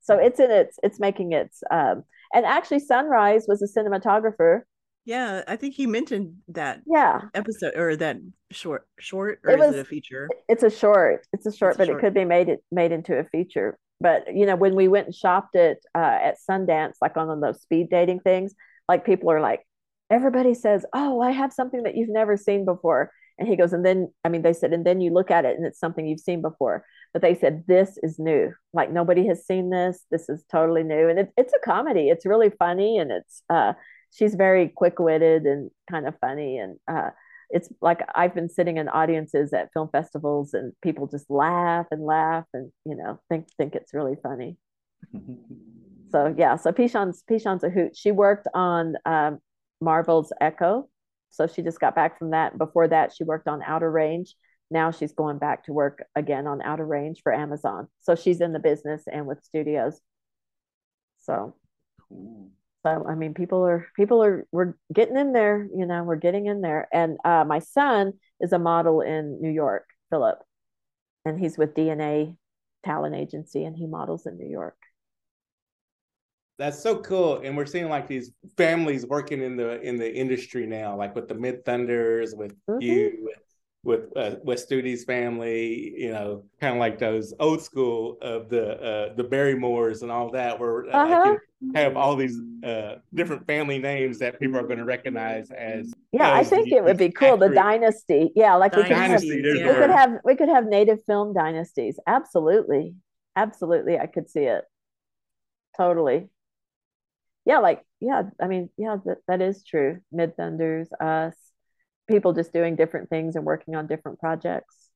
So it's in its it's making its um, and actually Sunrise was a cinematographer yeah, I think he mentioned that yeah episode or that short short or it was, is it a feature? It's a short. It's a short, it's a but short. it could be made it made into a feature. But you know, when we went and shopped it uh, at Sundance, like on those speed dating things, like people are like, everybody says, "Oh, I have something that you've never seen before," and he goes, and then I mean, they said, and then you look at it and it's something you've seen before. But they said this is new. Like nobody has seen this. This is totally new, and it, it's a comedy. It's really funny, and it's uh, she's very quick-witted and kind of funny and uh, it's like I've been sitting in audiences at film festivals and people just laugh and laugh and you know think think it's really funny. so yeah, so Pishan's Pishan's a hoot. She worked on um, Marvel's Echo, so she just got back from that. Before that, she worked on Outer Range. Now she's going back to work again on Outer Range for Amazon. So she's in the business and with studios. So. Cool. So I mean, people are people are we're getting in there. You know, we're getting in there. And uh, my son is a model in New York, Philip, and he's with DNA Talent Agency, and he models in New York. That's so cool, and we're seeing like these families working in the in the industry now, like with the Midthunders, with mm-hmm. you, with uh, Wes Studi's family, you know, kind of like those old school of the uh, the Barrymores and all that, where uh, uh-huh. have all these uh, different family names that people are going to recognize as. Yeah, as I think the, it would be cool. The dynasty, yeah, like we could, have, yeah. we could have we could have native film dynasties. Absolutely, absolutely, I could see it. Totally. Yeah, like yeah, I mean, yeah, that, that is true. Midthunders, us people just doing different things and working on different projects.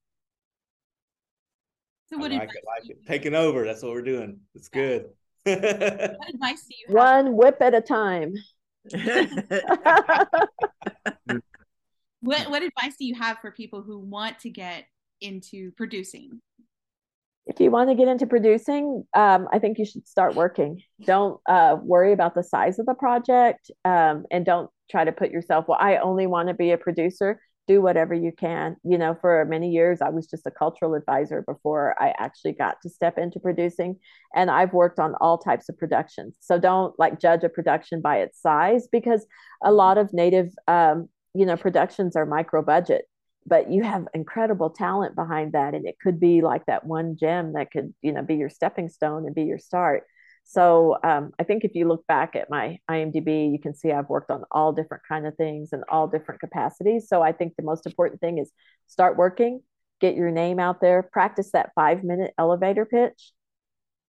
So what I like, it, like it. Taking over. That's what we're doing. It's good. what advice do you have? One whip at a time. what what advice do you have for people who want to get into producing? If you want to get into producing, um, I think you should start working. Don't uh, worry about the size of the project, um, and don't try to put yourself, well, I only want to be a producer. Do whatever you can. You know, for many years, I was just a cultural advisor before I actually got to step into producing. And I've worked on all types of productions. So don't like judge a production by its size because a lot of native, um, you know, productions are micro budget but you have incredible talent behind that and it could be like that one gem that could you know be your stepping stone and be your start so um, I think if you look back at my IMDb, you can see I've worked on all different kind of things and all different capacities. So I think the most important thing is start working, get your name out there, practice that five minute elevator pitch.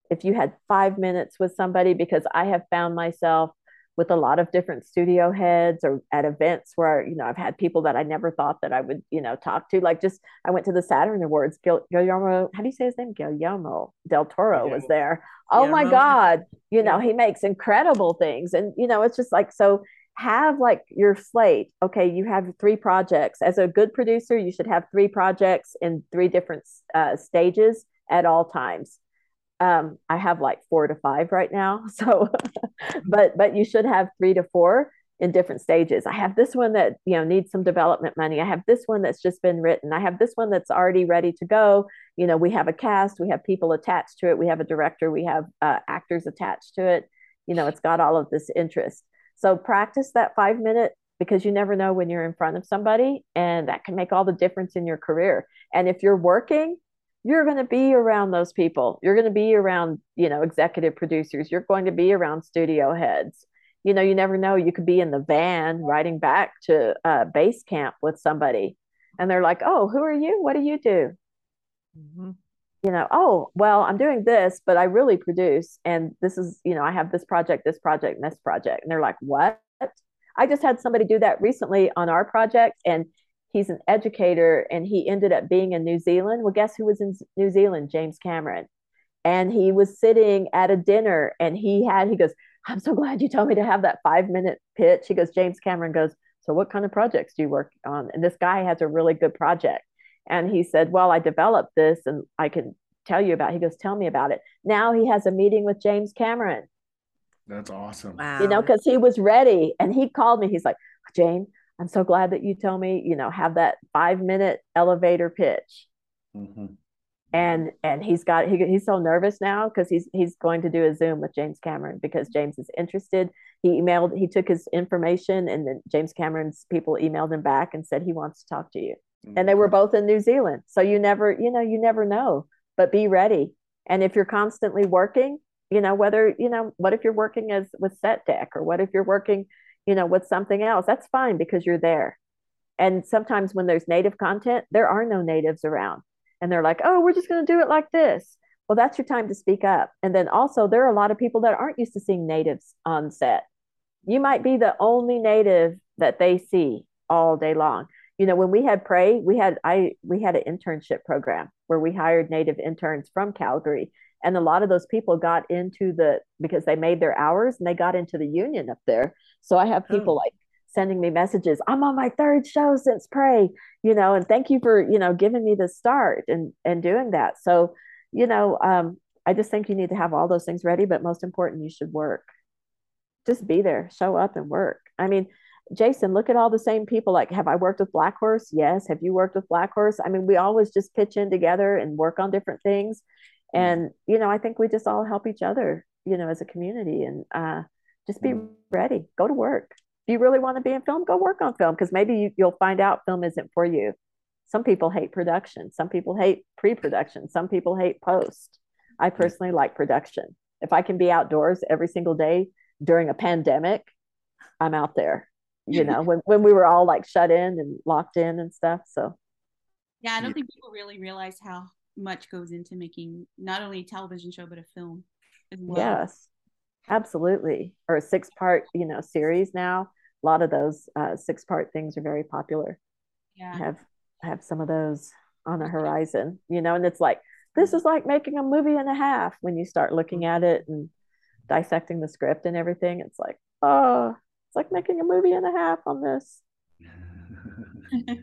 If you had five minutes with somebody, because I have found myself with a lot of different studio heads or at events where you know I've had people that I never thought that I would you know talk to. Like just I went to the Saturn Awards. Gil- Guillermo, how do you say his name? Guillermo del Toro was there. Oh my God! You know he makes incredible things, and you know it's just like so. Have like your slate. Okay, you have three projects. As a good producer, you should have three projects in three different uh, stages at all times Um, I have like four to five right now. So, but but you should have three to four in different stages. I have this one that you know needs some development money. I have this one that's just been written. I have this one that's already ready to go. You know, we have a cast, we have people attached to it, we have a director, we have uh, actors attached to it. You know, it's got all of this interest. So practice that five minute because you never know when you're in front of somebody, and that can make all the difference in your career. And if you're working, you're going to be around those people. You're going to be around, you know, executive producers. You're going to be around studio heads you know, you never know. You could be in the van riding back to uh, base camp with somebody, and they're like, "Oh, who are you? What do you do?" Mm-hmm. You know, oh, well, I'm doing this, but I really produce, and this is, you know, I have this project, this project, and this project, and they're like, "What?" I just had somebody do that recently on our project, and he's an educator, and he ended up being in New Zealand. Well, guess who was in New Zealand? James Cameron, and he was sitting at a dinner, and he had, he goes I'm so glad you told me to have that five minute pitch. He goes, James Cameron goes, So what kind of projects do you work on? And this guy has a really good project. And he said, Well, I developed this and I can tell you about it. He goes, Tell me about it. Now he has a meeting with James Cameron. That's awesome. Wow. You know, because he was ready and he called me. He's like, Jane, I'm so glad that you told me, you know, have that five minute elevator pitch. Mm-hmm. And and he's got he, he's so nervous now because he's he's going to do a zoom with james cameron because james is interested. He emailed he took his information and then james cameron's people emailed him back and said he wants to talk to you. Mm-hmm. and they were both in new zealand. So you never you know you never know but be ready. And if you're constantly working you know whether you know what if you're working as with set deck or what if you're working you know with something else that's fine because you're there and sometimes when there's native content there are no natives around and they're like, oh, we're just going to do it like this. Well, that's your time to speak up. And then also, there are a lot of people that aren't used to seeing natives on set. You might be the only native that they see all day long. You know, when we had Prey, we had I we had an internship program where we hired native interns from Calgary, and a lot of those people got into the because they made their hours and they got into the union up there. So I have people oh. like sending me messages i'm on my third show since Prey you know and thank you for you know giving me the start and and doing that. So you know um, i just think you need to have all those things ready but most important you should work. Just be there show up and work. I mean jason look at all the same people like have i worked with Blackhorse? Yes. Have you worked with Blackhorse? I mean we always just pitch in together and work on different things. Mm. and you know i think we just all help each other you know as a community. And uh, just be ready go to work if you really want to be in film, go work on film because maybe you, you'll find out film isn't for you. Some people hate production. Some people hate pre-production. Some people hate post. I mm. personally like production. If I can be outdoors every single day during a pandemic, I'm out there. You know, when when we were all like shut in and locked in and stuff. So yeah, I don't think people really realize how much goes into making not only a television show but a film as well. Yes absolutely. Or a six part you know series now. A lot of those uh, six part things are very popular. Yeah. I have I have some of those on the horizon you know and it's like this is like making a movie and a half. When you start looking at it and dissecting the script and everything it's like oh it's like making a movie and a half on this.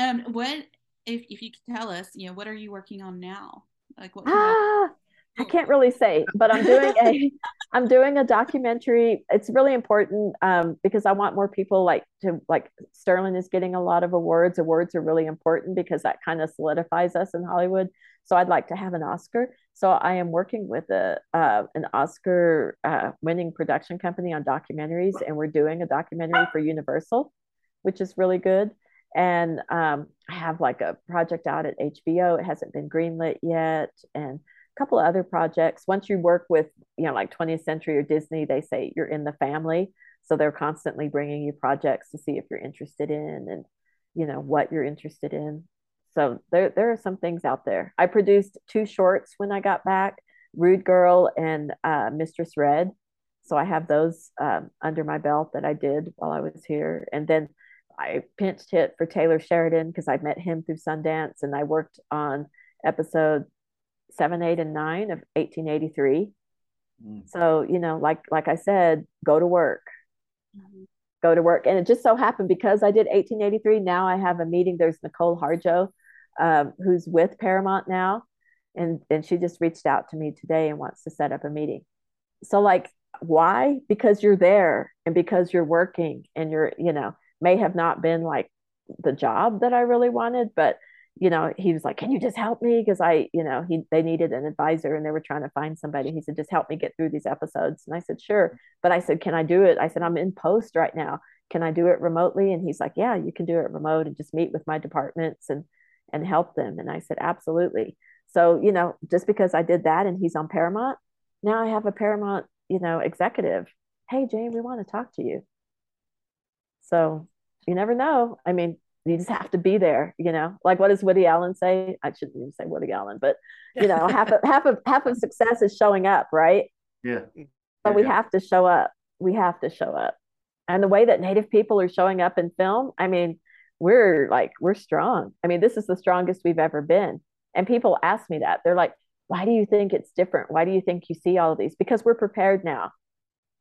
Um what if, if you could tell us you know what are you working on now? Like what ah, I can't really say, but I'm doing a I'm doing a documentary. It's really important um, because I want more people like to like Sterling is getting a lot of awards. Awards are really important because that kind of solidifies us in Hollywood. So I'd like to have an Oscar. So I am working with a uh, an Oscar uh, winning production company on documentaries, and we're doing a documentary for Universal, which is really good. And um, I have like a project out at HBO. It hasn't been greenlit yet, and couple of other projects. Once you work with, you know, like 20th Century or Disney, they say you're in the family. So they're constantly bringing you projects to see if you're interested in and, you know, what you're interested in. So there, there are some things out there. I produced two shorts when I got back, Rude Girl and uh, Mistress Red. So I have those um, under my belt that I did while I was here. And then I pinched hit for Taylor Sheridan because I met him through Sundance and I worked on episode seven, eight, and nine of 1883. Mm. So, you know, like like I said, go to work. Mm-hmm. Go to work. And it just so happened because I did 1883, now I have a meeting. There's Nicole Harjo, um, who's with Paramount now. and and she just reached out to me today and wants to set up a meeting so like why because you're there and because you're working and you're you know may have not been like the job that i really wanted but you know he was like can you just help me? Because i you know he they needed an advisor and they were trying to find somebody. He said just help me get through these episodes. And i said sure. But i said can i do it? I said i'm in post right now. Can i do it remotely? And he's like yeah you can do it remote and just meet with my departments and and help them. And i said absolutely. So, you know, just because I did that and he's on Paramount, now I have a Paramount, you know, executive. Hey, Jane, we want to talk to you. So you never know. I mean, you just have to be there, you know. Like what does Woody Allen say? I shouldn't even say Woody Allen, but you know, half of half of half of success is showing up, right? Yeah. But we have to show up. We have to show up. And the way that native people are showing up in film, I mean, we're like we're strong. I mean, this is the strongest we've ever been. And people ask me that. They're like, why do you think it's different? Why do you think you see all of these? Because we're prepared now.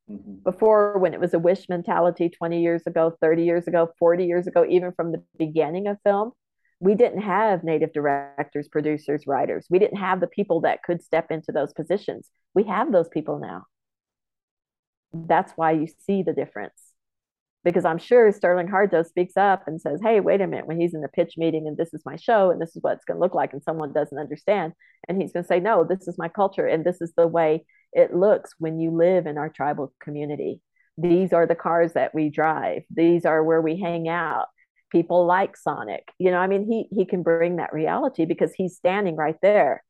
Mm-hmm. Before, when it was a wish mentality 20 years ago, 30 years ago, 40 years ago, even from the beginning of film, we didn't have native directors, producers, writers. We didn't have the people that could step into those positions. We have those people now. That's why you see the difference because I'm sure Sterlin Harjo speaks up and says, Hey, wait a minute, when he's in the pitch meeting and this is my show and this is what it's going to look like, and someone doesn't understand. And he's going to say, No, this is my culture and this is the way it looks when you live in our tribal community. These are the cars that we drive, these are where we hang out. People like Sonic. You know, I mean, he he can bring that reality because he's standing right there.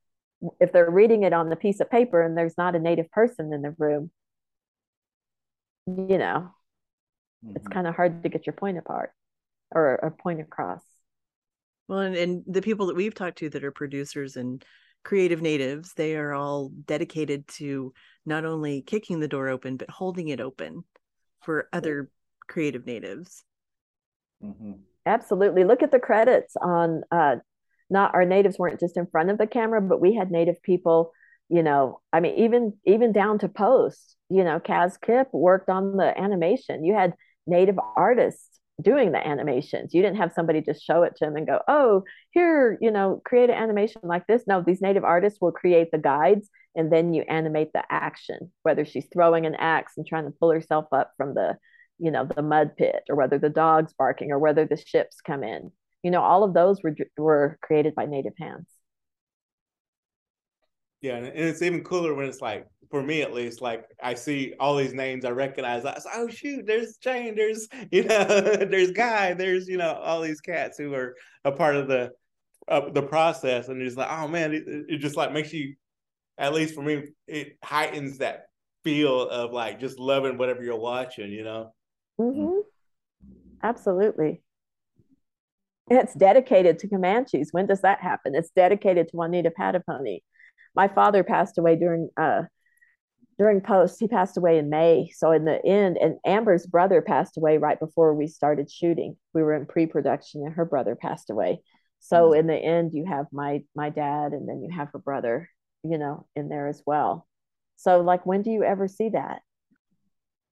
If they're reading it on the piece of paper and there's not a native person in the room, you know, mm-hmm. it's kind of hard to get your point apart or a point across. Well, and, and the people that we've talked to that are producers and creative natives, they are all dedicated to not only kicking the door open, but holding it open for other creative natives. Mm-hmm. Absolutely. Look at the credits on uh, not our natives weren't just in front of the camera, but we had native people, you know, I mean, even even down to post, you know, Kaz Kip worked on the animation. You had native artists doing the animations. You didn't have somebody just show it to them and go, oh, here, you know, create an animation like this. No, these native artists will create the guides and then you animate the action, whether she's throwing an axe and trying to pull herself up from the, you know, the mud pit, or whether the dog's barking, or whether the ships come in. You know, all of those were were created by native hands. Yeah, and it's even cooler when it's like, for me at least, like I see all these names I recognize. I like, oh shoot, there's Jhane, there's you know, there's Guy, there's you know, all these cats who are a part of the uh, the process, and it's like, oh man, it, it just like makes you, at least for me, it heightens that feel of like just loving whatever you're watching, you know. Mm-hmm. Absolutely. It's dedicated to Comanches. When does that happen? It's dedicated to Juanita Pahdopony my father passed away during uh during post. He passed away in may. So in the end and amber's brother passed away right before we started shooting. We were in pre-production and her brother passed away. So mm-hmm. in the end you have my my dad and then you have her brother you know in there as well. So like when do you ever see that?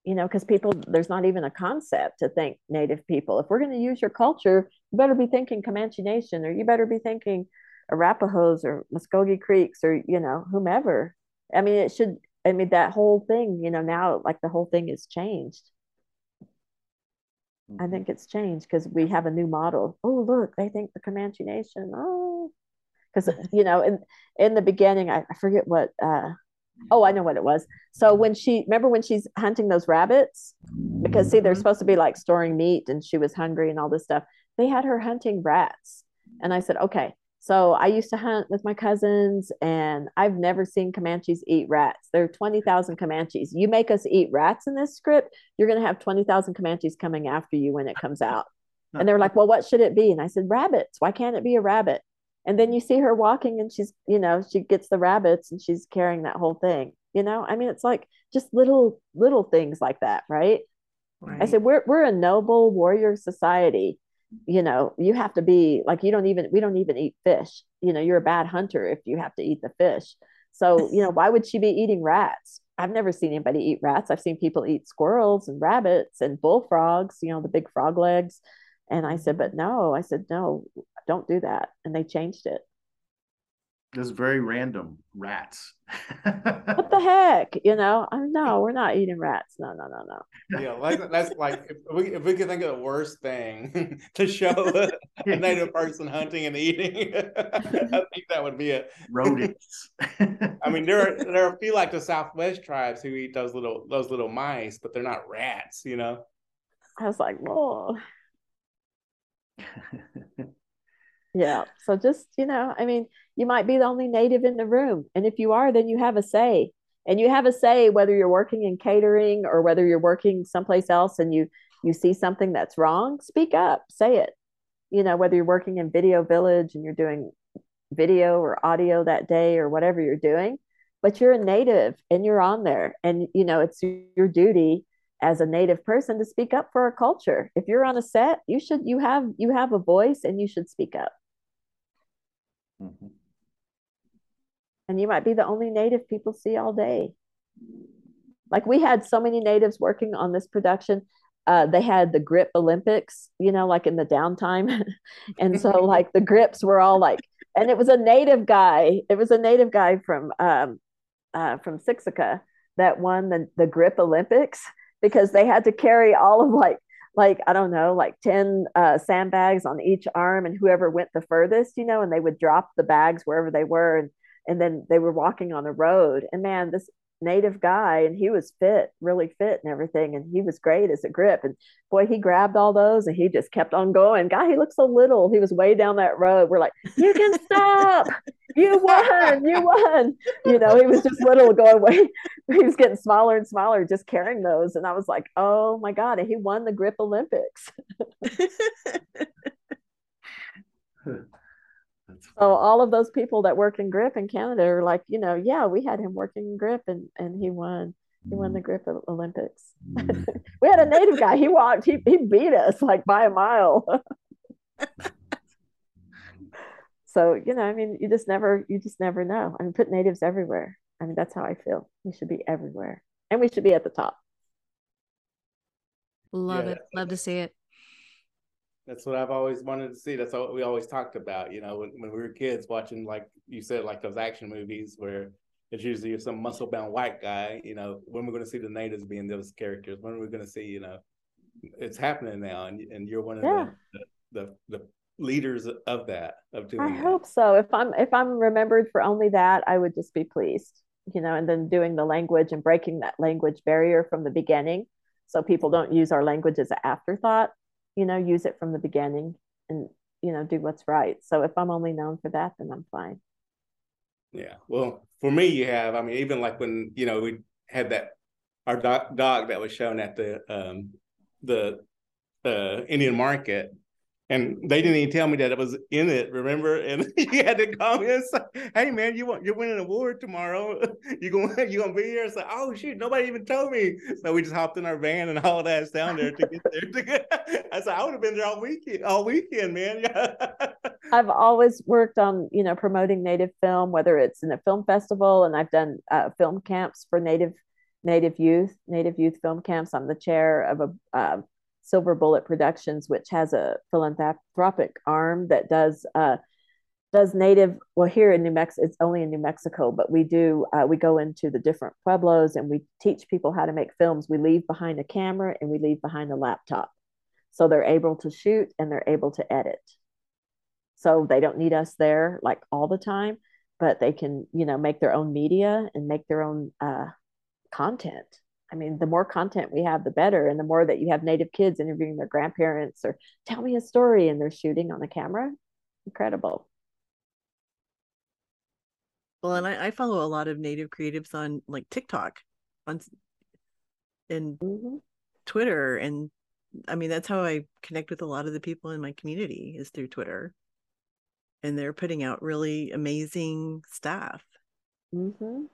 You know because people there's not even a concept to think native people. If we're going to use your culture you better be thinking comanche nation or you better be thinking Arapahoes or Muskogee Creeks or you know whomever. I mean, it should. I mean, that whole thing. You know, now like the whole thing is changed. Mm-hmm. I think it's changed because we have a new model. Oh, look, they think the Comanche Nation. Oh, because you know, in in the beginning, I, I forget what. uh Oh, I know what it was. So when she remember when she's hunting those rabbits, because see, they're mm-hmm. supposed to be like storing meat, and she was hungry and all this stuff. They had her hunting rats, and I said, okay, so I used to hunt with my cousins, and I've never seen Comanches eat rats. There are 20,000 Comanches. You make us eat rats in this script, you're going to have 20,000 Comanches coming after you when it comes out. And they were like, well, what should it be? And I said, rabbits. Why can't it be a rabbit? And then you see her walking and she's, you know, she gets the rabbits and she's carrying that whole thing. You know, I mean, it's like just little, little things like that, right? right. I said, we're, we're a noble warrior society you know you have to be like you don't even we don't even eat fish. You know you're a bad hunter if you have to eat the fish. So you know why would she be eating rats? I've never seen anybody eat rats. I've seen people eat squirrels and rabbits and bullfrogs you know the big frog legs. And i said but no i said no don't do that. And they changed it Just very random rats. what the heck? You know, I no, we're not eating rats. No, no, no, no. Yeah, like that's like if we if we could think of the worst thing to show a, a native person hunting and eating, I think that would be it. Rodents. I mean, there are there are a few like the Southwest tribes who eat those little those little mice, but they're not rats, you know. I was like, oh. yeah. So just, you know, I mean, you might be the only native in the room. And if you are, then you have a say. And you have a say whether you're working in catering or whether you're working someplace else and you you see something that's wrong, speak up, say it. You know, whether you're working in Video Village and you're doing video or audio that day or whatever you're doing, but you're a native and you're on there. And, you know, it's your duty as a native person to speak up for our culture. If you're on a set, you should you have you have a voice and you should speak up. Mm-hmm. And you might be the only native people see all day. Like we had so many natives working on this production. Uh, they had the grip Olympics, you know, like in the downtime. and so like the grips were all like, and it was a native guy. It was a native guy from um, uh, from Siksika that won the, the grip Olympics because they had to carry all of like like I don't know, like 10 uh, sandbags on each arm and whoever went the furthest, you know, and they would drop the bags wherever they were and and then they were walking on the road. And man, this native guy and he was fit, really fit and everything. And he was great as a grip. And boy, he grabbed all those and he just kept on going. Guy, he looked so little. He was way down that road. We're like, you can stop. you won. You won. You know, he was just little going way. He was getting smaller and smaller, just carrying those. And I was like, oh my God. And he won the grip Olympics. so all of those people that work in grip in Canada are like, you know, yeah, we had him working in grip and and he won. He won the mm. grip Olympics. Mm. we had a native guy. He walked. He he beat us like by a mile. so you know, I mean, you just never you just never know. I mean, put natives everywhere. I mean, that's how I feel. We should be everywhere, and we should be at the top. Love yeah. it. Love to see it. That's what I've always wanted to see. That's what we always talked about, you know, when, when we were kids watching, like you said, like those action movies where it's usually some muscle bound white guy, you know, when we're going to see the natives being those characters, when are we're going to see, you know, it's happening now. And, and you're one of yeah. the, the, the, leaders of that, of doing I that. hope so. If I'm, if I'm remembered for only that, I would just be pleased, you know, and then doing the language and breaking that language barrier from the beginning. So people don't use our language as an afterthought you know, use it from the beginning and, you know, do what's right. So if I'm only known for that, then I'm fine. Yeah. Well, for me, you have, I mean, even like when, you know, we had that, our dog, dog that was shown at the, um, the, uh, Indian market and they didn't even tell me that it was in it. Remember? And he had to call me and say, "Hey, man, you want you're winning an award tomorrow? You going you gonna be here?" It's like, "Oh shoot, nobody even told me." So we just hopped in our van and hauled ass down there to get there. To get, I said, "I would have been there all weekend, all weekend, man." I've always worked on you know promoting Native film, whether it's in a film festival, and I've done uh, film camps for Native Native youth, Native youth film camps. I'm the chair of a uh, Silver Bullet Productions, which has a philanthropic arm that does uh, does native. Well, here in New Mexico, it's only in New Mexico, but we do uh, we go into the different pueblos and we teach people how to make films. We leave behind a camera and we leave behind a laptop, so they're able to shoot and they're able to edit. So they don't need us there like all the time, but they can you know make their own media and make their own uh, content I mean, the more content we have, the better. And the more that you have native kids interviewing their grandparents or tell me a story and they're shooting on the camera, incredible. Well, and I, I follow a lot of native creatives on like TikTok, on and mm-hmm. Twitter, and I mean that's how I connect with a lot of the people in my community is through Twitter, and they're putting out really amazing stuff. Mm-hmm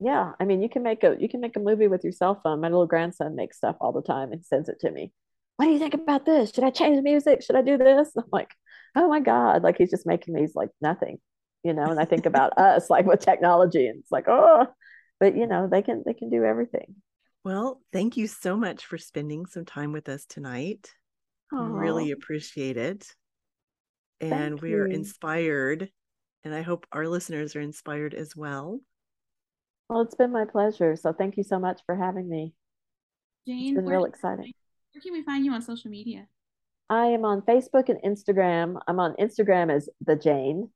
yeah i mean you can make a you can make a movie with your cell phone. My little grandson makes stuff all the time and sends it to me. What do you think about this? Should i change the music? Should i do this? I'm like oh my god. Like he's just making these like nothing you know and i think about us like with technology and it's like oh. But you know they can they can do everything. Well thank you so much for spending some time with us tonight. Aww. really appreciate it. And we are inspired And I hope our listeners are inspired as well. Well, it's been my pleasure. So thank you so much for having me. Jhane, It's been real exciting. where can we find you on social media? I am on Facebook and Instagram. I'm on Instagram as the Jhane.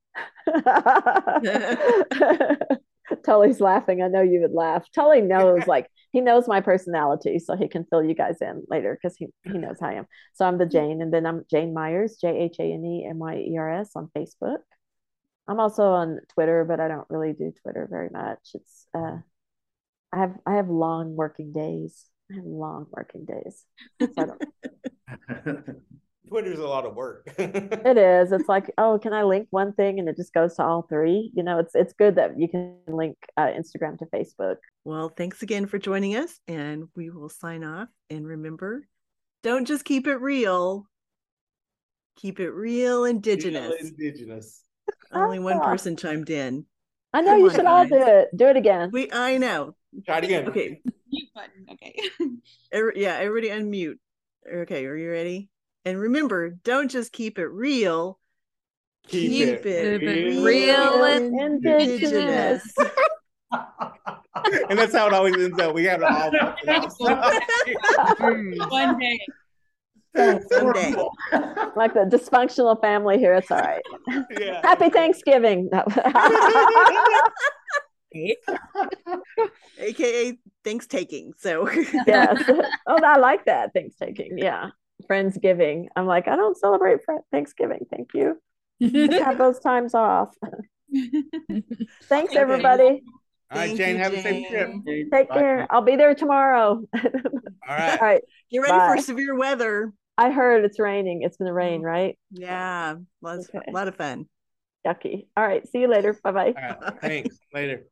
Tully's laughing. I know you would laugh. Tully knows, like, he knows my personality, so he can fill you guys in later because he, he knows how I am. So I'm the Jhane, and then I'm Jhane Myers, J H A N E M Y E R S on Facebook. I'm also on Twitter, but I don't really do Twitter very much. It's uh, I have I have long working days. I have long working days. So I don't Twitter's a lot of work. It is. It's like, oh, can I link one thing and it just goes to all three? You know, it's it's good that you can link uh, Instagram to Facebook. Well, thanks again for joining us, and we will sign off. And remember, don't just keep it real, keep it real indigenous. Indigenous. Only one Ah. person chimed in. I know Come you on, should all guys. do it. Do it again. We, I know. Try it again. Okay, Mute button. Okay. Every, yeah, everybody unmute. Okay, are you ready? And remember, don't just keep it real, Keep, keep it, it real. real and indigenous. and that's how it always ends up. We have it all. worked. One day. Someday. like the dysfunctional family here. It's all right. yeah. Happy Thanksgiving. AKA thanks taking. So yes. Oh, I like that. Thanks taking. Yeah. Friendsgiving. I'm like, I don't celebrate Thanksgiving. Thank you. Just have those times off. Thanks, everybody. All right, Thank Jhane, you, have a safe trip. Jhane. Take care. I'll be there tomorrow. All right. All right. Get ready Bye. for severe weather. I heard it's raining. It's going to mm-hmm. rain, right? Yeah, lots, Okay. a lot of fun. Yucky. All right. See you later. Bye bye. All right. Thanks. Later.